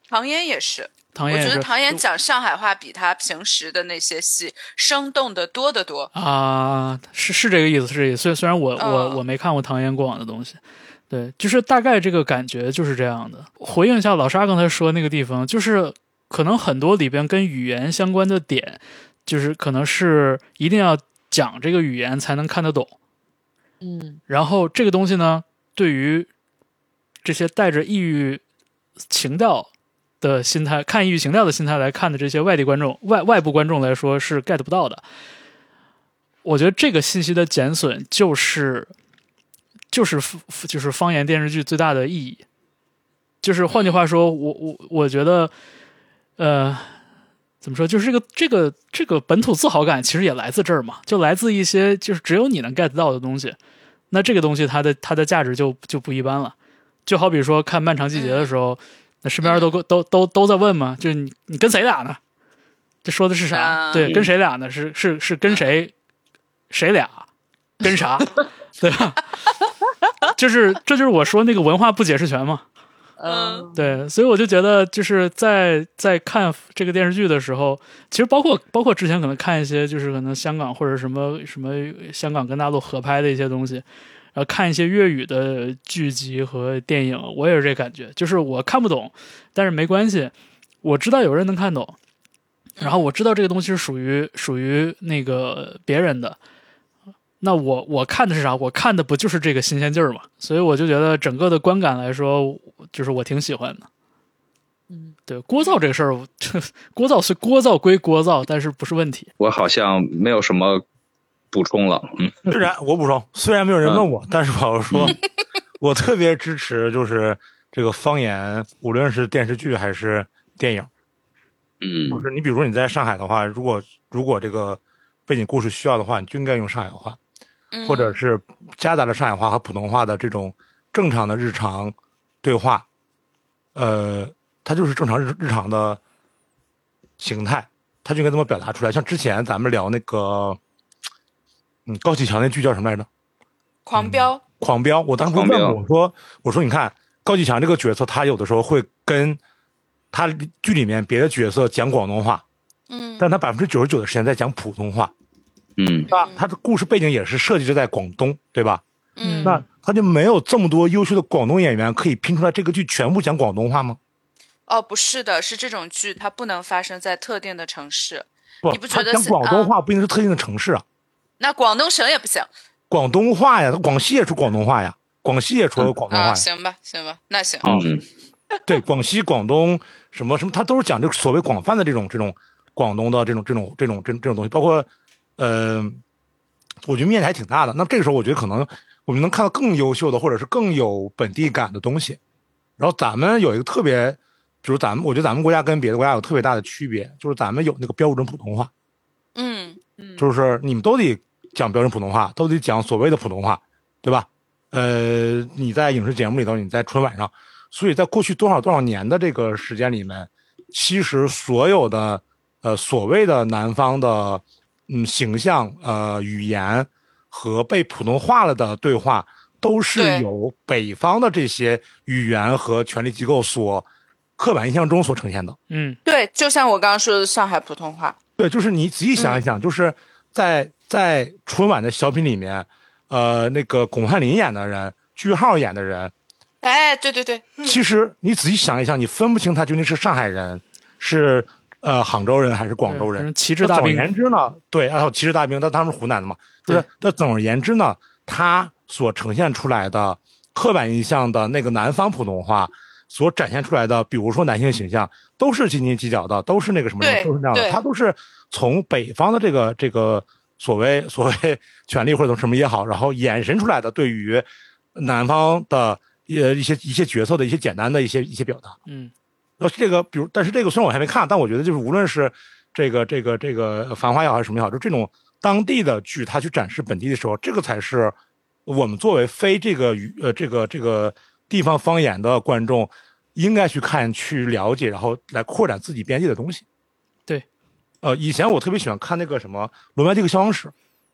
唐嫣也是，我唐嫣我觉得唐嫣讲上海话比她平时的那些戏生动的多得多。啊，是是这个意思，是这个意思。虽虽然我、我嗯我没看过唐嫣过往的东西，对，就是大概这个感觉就是这样的。回应一下老沙刚才说那个地方，就是可能很多里边跟语言相关的点，就是可能是一定要讲这个语言才能看得懂。嗯然后这个东西呢，对于这些带着异域情调的心态、看异域情调的心态来看的这些外地观众、外外部观众来说是 get 不到的。我觉得这个信息的减损就是就是就是方言电视剧最大的意义。就是换句话说，我我我觉得，呃，怎么说？就是这个这个这个本土自豪感其实也来自这儿嘛，就来自一些就是只有你能 get 到的东西。那这个东西它的它的价值就就不一般了。就好比说看《漫长季节》的时候，那身边都都都都在问嘛，就是你你跟谁俩呢？这说的是啥？啊对，跟谁俩呢？是是是跟谁？谁俩？跟啥？对吧？就是这就是我说那个文化不解释权嘛。嗯对，所以我就觉得，就是在在看这个电视剧的时候，其实包括包括之前可能看一些，就是可能香港或者什么什么香港跟大陆合拍的一些东西，然后看一些粤语的剧集和电影，我也是这感觉，就是我看不懂，但是没关系，我知道有人能看懂，然后我知道这个东西是属于属于那个别人的。那我我看的是啥？我看的不就是这个新鲜劲儿嘛？所以我就觉得整个的观感来说，就是我挺喜欢的。嗯，对，聒噪这个事儿，聒噪是聒噪归聒噪，但是不是问题。我好像没有什么补充了。嗯，虽然我补充，虽然没有人问我，但是我要说，我特别支持，就是这个方言，无论是电视剧还是电影，嗯。就是你比如说你在上海的话，如果如果这个背景故事需要的话，你就应该用上海话，嗯。或者是夹杂了上海话和普通话的这种正常的日常对话，呃，它就是正常日日常的形态，它就应该这么表达出来。像之前咱们聊那个，嗯，高启强那剧叫什么来着？狂飙，狂飙，我当时问过我说，我说你看高启强这个角色，他有的时候会跟他剧里面别的角色讲广东话，嗯但他百分之九十九的时间在讲普通话，嗯对吧？他的故事背景也是设计着在广东，对吧？嗯，那他就没有这么多优秀的广东演员可以拼出来这个剧全部讲广东话吗？哦，不是的，是这种剧它不能发生在特定的城市，不，你不觉得讲得是广东话不一定是特定的城市啊，那广东省也不行广东话呀，他广西也出广东话呀，广西也说广东话啊。行吧，行吧，那行。嗯 对，广西、广东什么什么，他都是讲这个所谓广泛的这种这种广东的这种这种这种这这种东西，包括，呃，我觉得面积还挺大的。那这个时候，我觉得可能我们能看到更优秀的，或者是更有本地感的东西。然后咱们有一个特别，比如咱们，我觉得咱们国家跟别的国家有特别大的区别，就是咱们有那个标准普通话，嗯就是你们都得讲标准普通话，都得讲所谓的普通话，对吧？呃，你在影视节目里头，你在春晚上，所以在过去多少多少年的这个时间里面，其实所有的呃所谓的南方的嗯形象呃语言和被普通话了的对话，都是由北方的这些语言和权力机构所刻板印象中所呈现的。嗯对，就像我刚刚说的上海普通话，对，就是你仔细想一想，就是在在春晚的小品里面，呃，那个巩汉林演的人，句号演的人，哎，对对对，其实你仔细想一想，你分不清他究竟是上海人，是呃杭州人还是广州人。旗帜大兵总而言之呢，对，然后旗帜大兵，但他们是湖南的嘛，就是对。那总而言之呢，他所呈现出来的刻板印象的那个南方普通话所展现出来的，比如说男性形象，都是斤斤计较的，都是那个什么，对都是那样的，他都是从北方的这个这个所谓 所谓权力或者什么也好，然后衍生出来的对于南方的呃一些一些角色的一些简单的一些一些表达。嗯然后这个，比如，但是这个虽然我还没看，但我觉得就是无论是这个这个这个繁花也好，还是什么也好，就这种当地的剧，它去展示本地的时候，这个才是我们作为非这个语呃这个这个地方方言的观众应该去看、去了解，然后来扩展自己边界的东西。对，呃，以前我特别喜欢看那个什么《罗曼蒂克消亡史》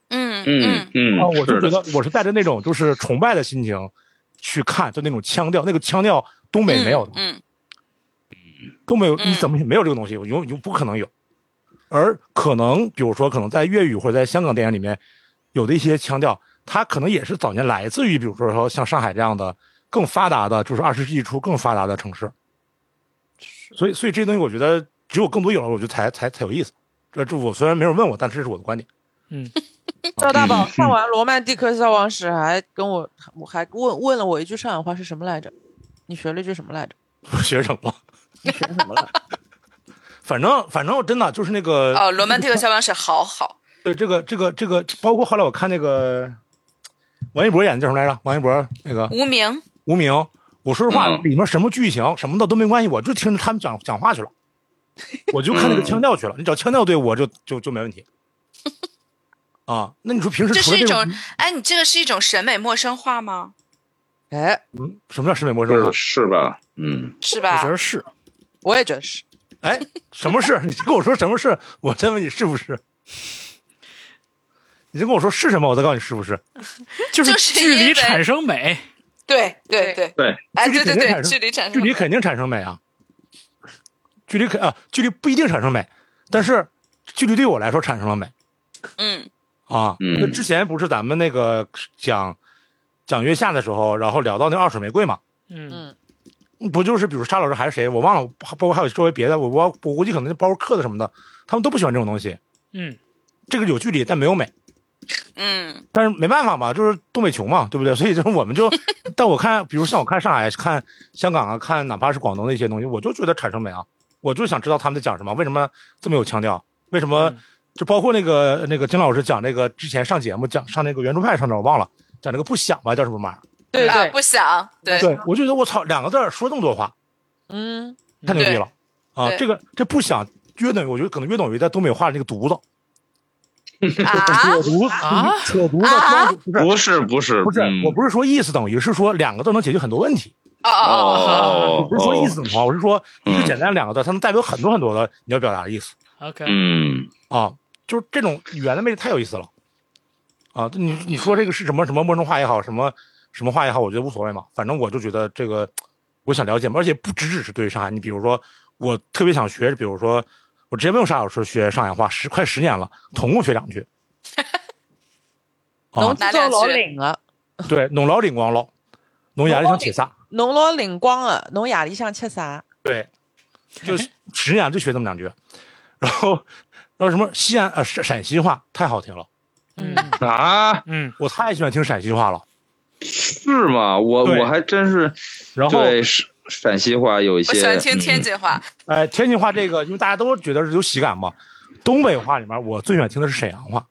嗯嗯嗯啊，我就是觉得我是带着那种就是崇拜的心情去看，就那种腔调，那个腔调东北没有的。嗯，都没有，嗯你怎么没有这个东西？永永不可能有。而可能，比如说，可能在粤语或者在香港电影里面，有的一些腔调，它可能也是早年来自于，比如说说像上海这样的更发达的，就是二十世纪初更发达的城市。所以，所以这些东西，我觉得只有更多有了，我觉得才才才有意思。这这我虽然没人问我，但这是我的观点。嗯，赵大宝看完《罗曼蒂克消亡史》，还跟我，我还问问了我一句上海话是什么来着？你学了一句什么来着？学什么？你学什么了？反正反正真的就是那个哦，罗曼蒂克消亡史好好，对这个这个这个，包括后来我看那个王一博演的叫什么来着？王一博那个无名，无名，我说实话，嗯里面什么剧情什么的都没关系，我就听着他们讲讲话去了，我就看那个腔调去了。你只要腔调对，我就就就没问题。啊，那你说平时这是一种种，哎，你这个是一种审美陌生化吗？哎，嗯，什么叫审美陌生化？是是吧？嗯，是吧我觉？得是。我也觉得是。哎，什么事？你跟我说什么事？我再问你是不是？你就跟我说是什么，我再告诉你是不是。就是距离产生美。对对对，对，哎，对对对，距离产生距离肯定产生美啊，距离可啊，距离不一定产生美，但是距离对我来说产生了美嗯啊。嗯那之前不是咱们那个讲讲月下的时候，然后聊到那二手玫瑰嘛，嗯嗯，不就是比如沙老师还是谁，我忘了，包括还有周围别的，我我我估计可能包括客的什么的，他们都不喜欢这种东西。嗯，这个有距离，但没有美。嗯但是没办法嘛，就是东北穷嘛，对不对？所以就是我们就，但我看，比如像我看上海、看香港啊，看哪怕是广东的一些东西，我就觉得产生美啊，我就想知道他们在讲什么，为什么这么有腔调？为什么嗯就包括那个那个金老师讲那个之前上节目讲上那个圆桌派上哪儿我忘了，讲那个不响吧，叫什么玩意儿？啊，对对，不想，对对，我就觉得我操，两个字儿说这么多话，嗯，太牛逼了啊！这个这不响约等于我觉得可能约等于在东北话那个犊子，啊 扯犊子啊扯犊子，啊不是不是不是不是，嗯我不是说意思等于，是说两个字能解决很多问题。哦哦哦，我哦不是说意思等于话，我是说一个嗯简单两个字，它能代表很多很多的你要表达的意思，OK，嗯啊。就是这种语言的魅力太有意思了啊！你你说这个是什么什么陌生话也好，什么什么话也好，我觉得无所谓嘛。反正我就觉得这个我想了解嘛，而且不只只是对于上海。你比如说，我特别想学，比如说我之前没有沙老师学上海话，十快十年了，总共学两句。侬 啊，知道老灵啊，对，侬老灵光了，侬夜里想吃啥？侬老灵光啊，侬夜里想吃啥？对，就十年就学这么两句，然后然后什么西安呃陕陕西话太好听了，嗯啊，嗯，我太喜欢听陕西话了。是吗？我我还真是然后对陕陕西话有一些，我喜欢听天嗯津话，哎，天津话这个，因为大家都觉得是有喜感嘛。东北话里面，我最喜欢听的是沈阳话。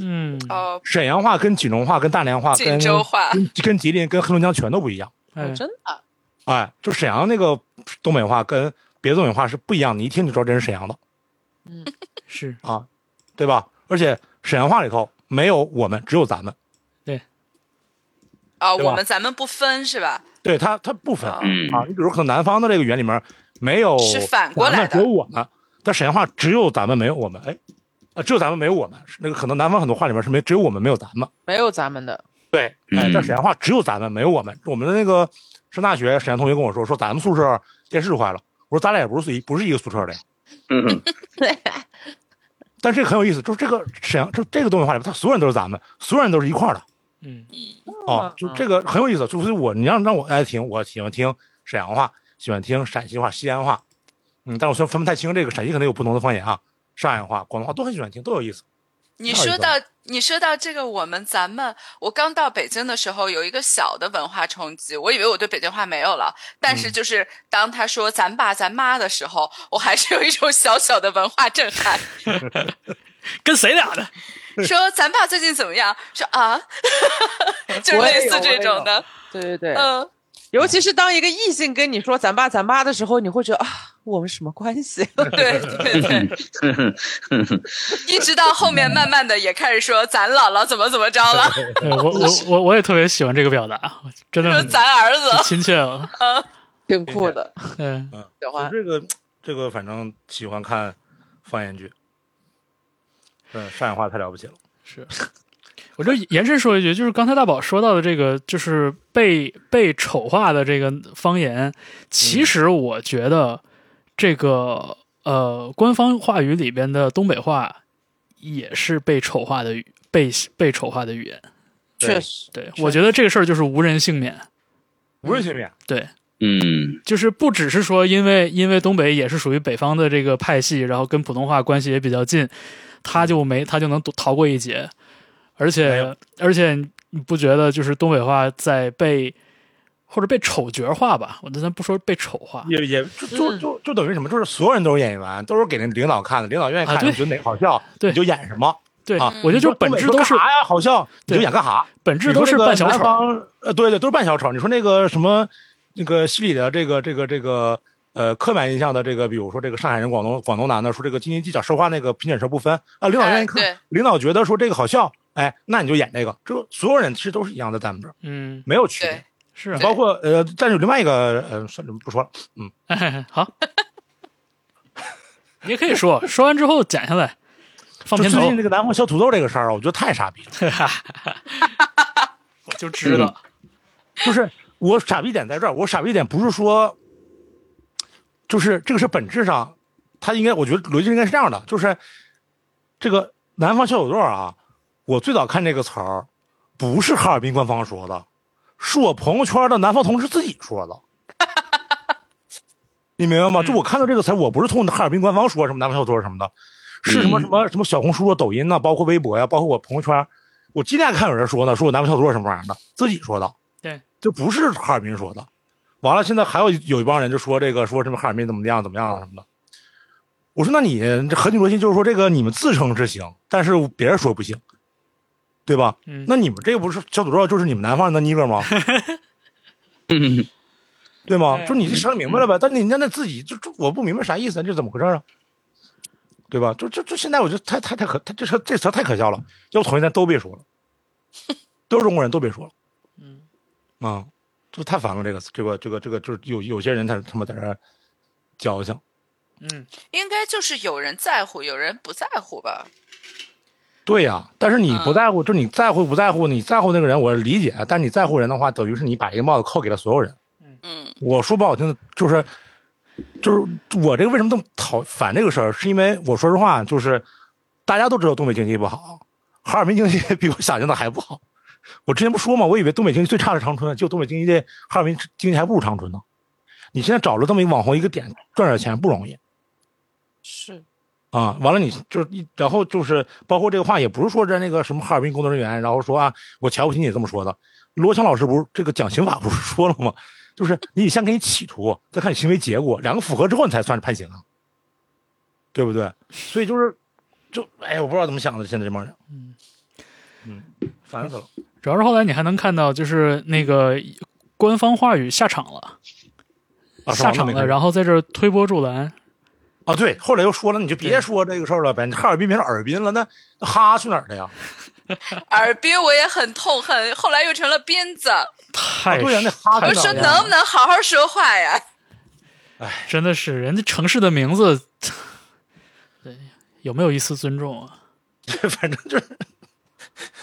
嗯，哦，沈阳话跟锦州话、跟大连话、跟锦州话跟跟吉林、跟黑龙江全都不一样。真的？哎，就沈阳那个东北话跟别的东北话是不一样，你一听就知道这是沈阳的嗯是，啊，对吧？而且沈阳话里头没有我们，只有咱们。哦，对啊我们咱们不分是吧？对他，他不分啊。嗯你比如可能南方的这个语言里面没有是反过来的只有我们，但沈阳话只有咱们没有我们。哎，啊，只有咱们没有我们。那个可能南方很多话里面是没只有我们没有咱们。没有咱们的，对，哎，嗯但沈阳话只有咱们没有我们。我们的那个上大学，沈阳同学跟我说，说咱们宿舍电视坏了。我说咱俩也不是一不是一个宿舍的呀。对 但是这个很有意思，就是这个沈阳这这个东北话里面，他所有人都是咱们，所有人都是一块儿的。嗯哦，就这个很有意思。就是我，你让让我爱听，我喜欢听沈阳话，喜欢听陕西话、西安话。嗯，但我虽然分不太清这个陕西可能有不同的方言啊，上海话、广东话都很喜欢听，都有意思。你说到你说到这个，我们咱们我刚到北京的时候有一个小的文化冲击，我以为我对北京话没有了，但是就是当他说咱爸咱妈的时候，我还是有一种小小的文化震撼。跟谁俩的？说咱爸最近怎么样？说啊，就类似这种的，对对对，嗯。尤其是当一个异性跟你说咱爸咱妈的时候，你会觉得啊，我们什么关系？对 对对，一直到后面慢慢的也开始说咱姥姥怎么怎么着了，我我我我也特别喜欢这个表达，真的说咱儿子，亲切了。挺酷的，嗯，嗯，喜欢。这个这个，反正喜欢看方言剧。嗯，上海话太了不起了。是。我这延伸说一句，就是刚才大宝说到的这个，就是被被丑化的这个方言，其实我觉得这个呃官方话语里边的东北话也是被丑化的语，被被丑化的语言。确实，对，我觉得这个事儿就是无人幸免。无人幸免。对，嗯就是不只是说因为因为东北也是属于北方的这个派系，然后跟普通话关系也比较近，他就没他就能逃过一劫，而且而且你不觉得就是东北话在被或者被丑角化吧？我咱不说被丑化，也也就就就就等于什么？就是所有人都是演员，都是给那领导看的，领导愿意看，啊你觉得哪个好笑，对你就演什么。对，啊我觉得就本质都是啥呀，好笑，你就演干啥。本质都是扮小丑。呃，对对，都是扮小丑。你说那个什么，那个戏里的这个这个这个呃刻板印象的这个，比如说这个上海人、广东广东男的说这个斤斤计较说话那个品检舌不分啊，领导愿意看，哎领导觉得说这个好笑，哎，那你就演这个。这所有人其实都是一样的，在我们这儿嗯，没有区别对。是。啊包括呃，但是有另外一个呃，算了不说了，嗯，哎，好，你也可以说，说完之后剪下来放片头最近，这个南方小土豆这个事儿啊，我觉得太傻逼了。我就知道，就是我傻逼点在这儿，我傻逼点不是说，就是这个是本质上，他应该，我觉得逻辑应该是这样的，就是这个南方小土豆啊，我最早看这个词儿，不是哈尔滨官方说的，是我朋友圈的南方同事自己说的。你明白吗？就我看到这个词，我不是从哈尔滨官方说什么南方小土豆什么的，是什么什么什么小红书啊、抖音呐、包括微博呀、包括我朋友圈，我今天看有人说呢，说我南方小土豆什么玩意儿的，自己说的。对，这不是哈尔滨说的。完了，现在还有有一帮人就说这个说什么哈尔滨怎么样怎么样什么的。我说那你这核心逻辑就是说这个你们自称是行，但是别人说不行，对吧？嗯那你们这个不是小土豆，就是你们南方人的尼哥吗？嗯 对吗？对就你这说明白了呗？但你那那自己就就我不明白啥意思，这怎么回事啊？对吧？就就就现在我觉得太太太可，他这车这词太可笑了，要重新咱都别说了，都是中国人都别说了。嗯啊，就太烦了，这个这个这个这个就是有有些人他他妈在这儿矫情，嗯，应该就是有人在乎，有人不在乎吧？对呀、但是你不嗯在乎，就你在乎不在乎？你在乎那个人，我理解，但你在乎人的话，等于是你把一个帽子扣给了所有人。嗯我说不好听的，就是就是我这个为什么这么讨反这个事儿，是因为我说实话，就是大家都知道东北经济不好，哈尔滨经济比我想象的还不好。我之前不说嘛，我以为东北经济最差是长春，就东北经济这哈尔滨经济还不如长春呢。你现在找了这么一个网红一个点赚点钱不容易是啊！完了你就是一，然后就是包括这个话也不是说在那个什么哈尔滨工作人员，然后说啊我瞧不起你这么说的。罗强老师不是这个讲刑法不是说了吗？就是你得先给你企图，再看你行为结果，两个符合之后你才算是判刑啊，对不对？所以就是，就哎呀，我不知道怎么想的，现在这帮人，嗯嗯，烦死了。主要是后来你还能看到，就是那个官方话语下场了，啊，下场了，然后后在这儿推波助澜。啊，对，后来又说了，你就别说这个事儿了呗，你哈尔滨变成尔滨了，那那哈去哪儿了呀？尔滨我也很痛恨，后来又成了鞭子。太、啊对呀，那哈我说？能不能好好说话呀？哎真的是人家城市的名字，对，有没有一丝尊重啊？反正就是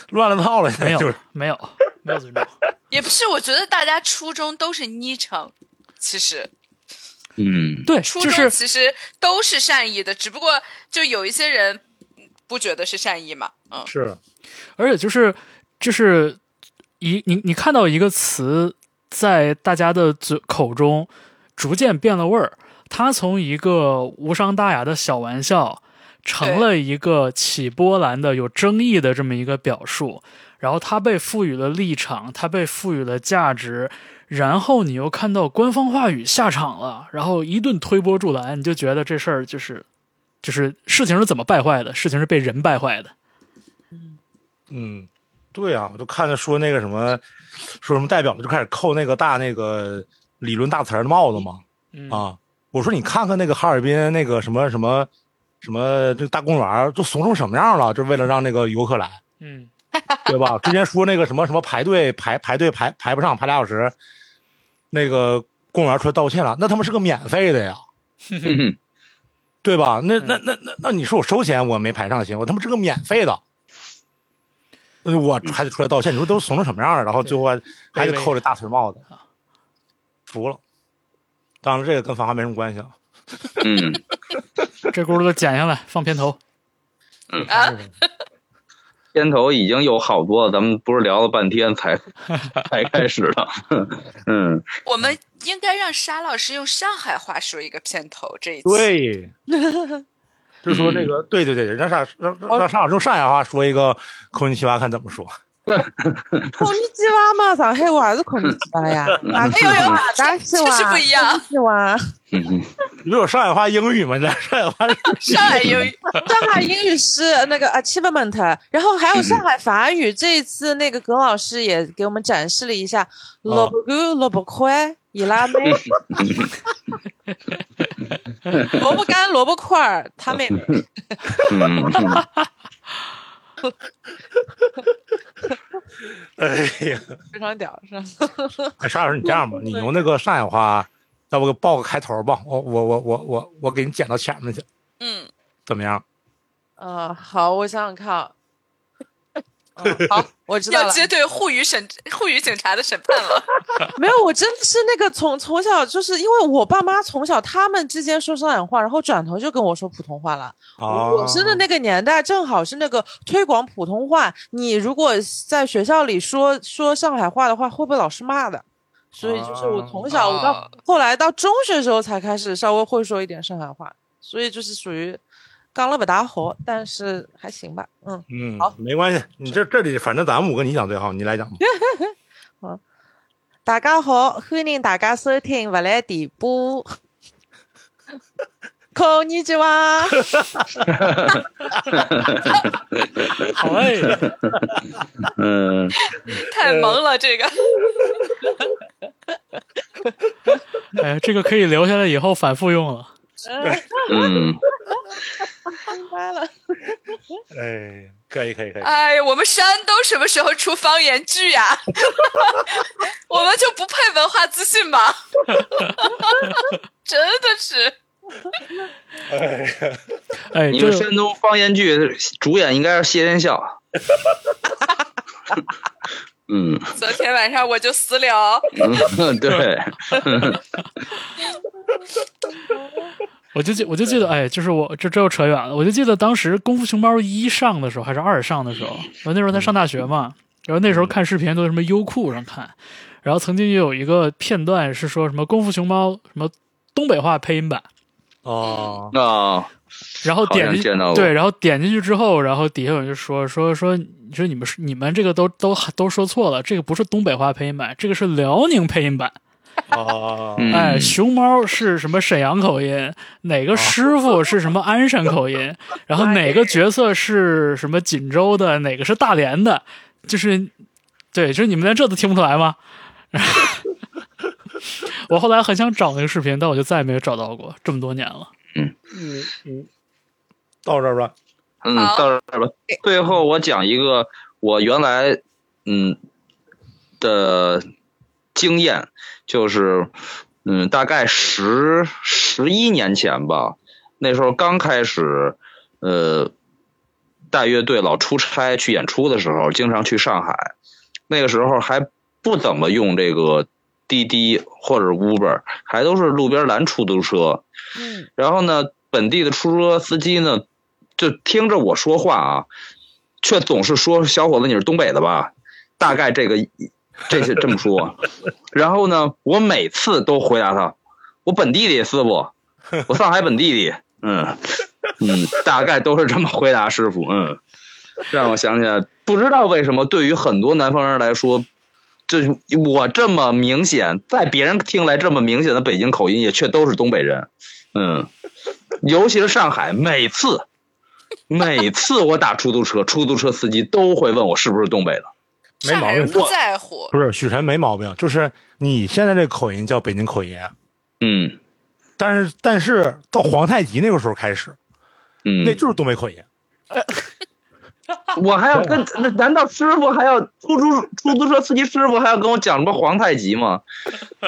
乱了套了，没有，就是没有，没有尊重。也不是，我觉得大家初衷都是昵称，其实嗯，对，初衷其实都是善意的，只不过就有一些人不觉得是善意嘛。嗯，是。而且就是就是一你你看到一个词在大家的嘴口中逐渐变了味儿，它从一个无伤大雅的小玩笑，成了一个起波澜的、有争议的这么一个表述，然后它被赋予了立场，它被赋予了价值，然后你又看到官方话语下场了，然后一顿推波助澜，你就觉得这事儿就是就是事情是怎么败坏的？事情是被人败坏的。嗯，对啊，我就看着说那个什么，说什么代表就开始扣那个大那个理论大词儿的帽子嘛。嗯啊，我说你看看那个哈尔滨那个什么什么什么这个大公园都怂成什么样了，就为了让那个游客来，嗯对吧？之前说那个什么什么排队排排队排排不上，排俩小时，那个公园出来道歉了，那他妈是个免费的呀，嗯对吧？那那那那那你说我收钱我没排上行，我他妈是个免费的。那我还得出来道歉，你说都怂成什么样了？然后最后还还得扣着大腿帽子，服了。当然，这个跟繁花没什么关系啊。嗯，这轱辘都剪下来放片头。啊，片头已经有好多了，咱们不是聊了半天才 才开始的。嗯，我们应该让沙老师用上海话说一个片头。这一次，对，就说这个，对对对，让沙让让沙老师用上海话说一个空气奇葩，看怎么说。孔尼基娃嘛，上海话是孔尼基娃呀，哪个有有大西娃？确实 不一样。西娃，嗯你不有上海话英语吗？你在上海话上海英语，上海英语是那个 achievement，然后还有上海法语。这一次那个葛老师也给我们展示了一下。萝卜干、萝卜块、伊拉妹、萝卜干、萝卜块儿，他妹妹。嗯，哎呀，非常屌，是吧？哎，沙老师，你这样吧，你用那个上海话，要不给报个开头吧？我我我我我我给你剪到前面去，嗯，怎么样？呃，好，我想想看啊。嗯好，我知道了。要接对沪语审沪语警察的审判了。没有，我真的是那个从从小就是因为我爸妈从小他们之间说上海话，然后转头就跟我说普通话了。啊，我真的那个年代正好是那个推广普通话，你如果在学校里说说上海话的话，会被老师骂的。所以就是我从小我到哦后来到中学时候才开始稍微会说一点上海话，所以就是属于刚了不大好，但是还行吧。嗯，嗯，好，没关系，你这这里反正咱们五个你讲最好，你来讲吧。大家好，欢迎大家收听《勿来电波》。孔尼基哇，好哎，嗯，太萌了，这个哎，这个可以留下来以后反复用了。嗯，明白了。哎，可以可以可以，哎呀，我们山东什么时候出方言剧呀？我们就不配文化自信吗？真的是，哎，你这个们山东方言剧主演应该是谢天笑。嗯，昨天晚上我就私聊，嗯，对，我就记我就记得，哎，就是我这这又扯远了。我就记得当时《功夫熊猫一》上的时候，还是二上的时候，然后那时候在上大学嘛，然后那时候看视频都在什么优酷上看，然后曾经有一个片段是说什么《功夫熊猫》什么东北话配音版，哦，啊，然后点进对，然后点进去之后，然后底下有人就说说说，你说你们是你们这个都都都说错了，这个不是东北话配音版，这个是辽宁配音版。哎，熊猫是什么沈阳口音？哪个师傅是什么鞍山口音？然后哪个角色是什么锦州的？哪个是大连的？就是，对，就是你们连这都听不出来吗？我后来很想找那个视频，但我就再也没有找到过，这么多年了。嗯嗯嗯，到这儿吧。嗯，到这儿吧。最后我讲一个我原来嗯的经验，就是嗯大概十十一年前吧，那时候刚开始呃带乐队老出差去演出的时候，经常去上海，那个时候还不怎么用这个滴滴或者 Uber，还都是路边拦出租车。嗯，然后呢，本地的出租车司机呢，就听着我说话啊，却总是说：“小伙子，你是东北的吧？”大概这个这些这么说。然后呢，我每次都回答他，我本地的师傅，我上海本地的，嗯嗯，大概都是这么回答师傅，嗯，让我想起来，不知道为什么对于很多南方人来说，这我这么明显，在别人听来这么明显的北京口音，也却都是东北人，嗯，尤其是上海，每次每次我打出租车，出租车司机都会问我是不是东北的。没毛病。不在乎。不是许晨没毛病，就是你现在这口音叫北京口音，嗯但是但是到皇太极那个时候开始，嗯，那就是东北口音。我还要跟 那难道师傅还要出租出租车司机师傅还要跟我讲什么皇太极吗？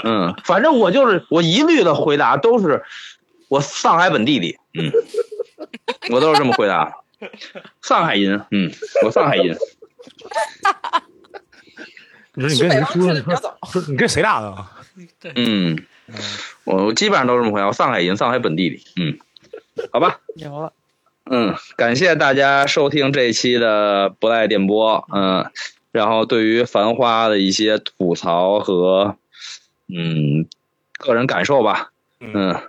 嗯，反正我就是我一律的回答都是我上海本地的，嗯，我都是这么回答，上海人，嗯，我上海人，你说你跟谁说你跟谁俩的？嗯，我我基本上都是这么回答，我上海人，上海本地的，嗯，好吧，牛了，嗯，感谢大家收听这一期的不赖电波，嗯，然后对于《繁花》的一些吐槽和嗯个人感受吧，嗯，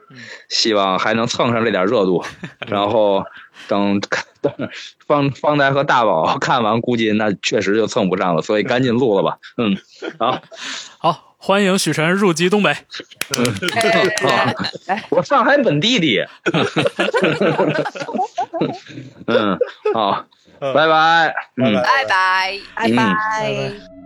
希望还能蹭上这点热度，然后等等方方才和大宝 看完，估计那确实就蹭不上了，所以赶紧录了吧，嗯，好，好，欢迎许晨入籍东北。好，我上海本地的，嗯，好，拜拜，嗯。拜拜。拜嗯拜。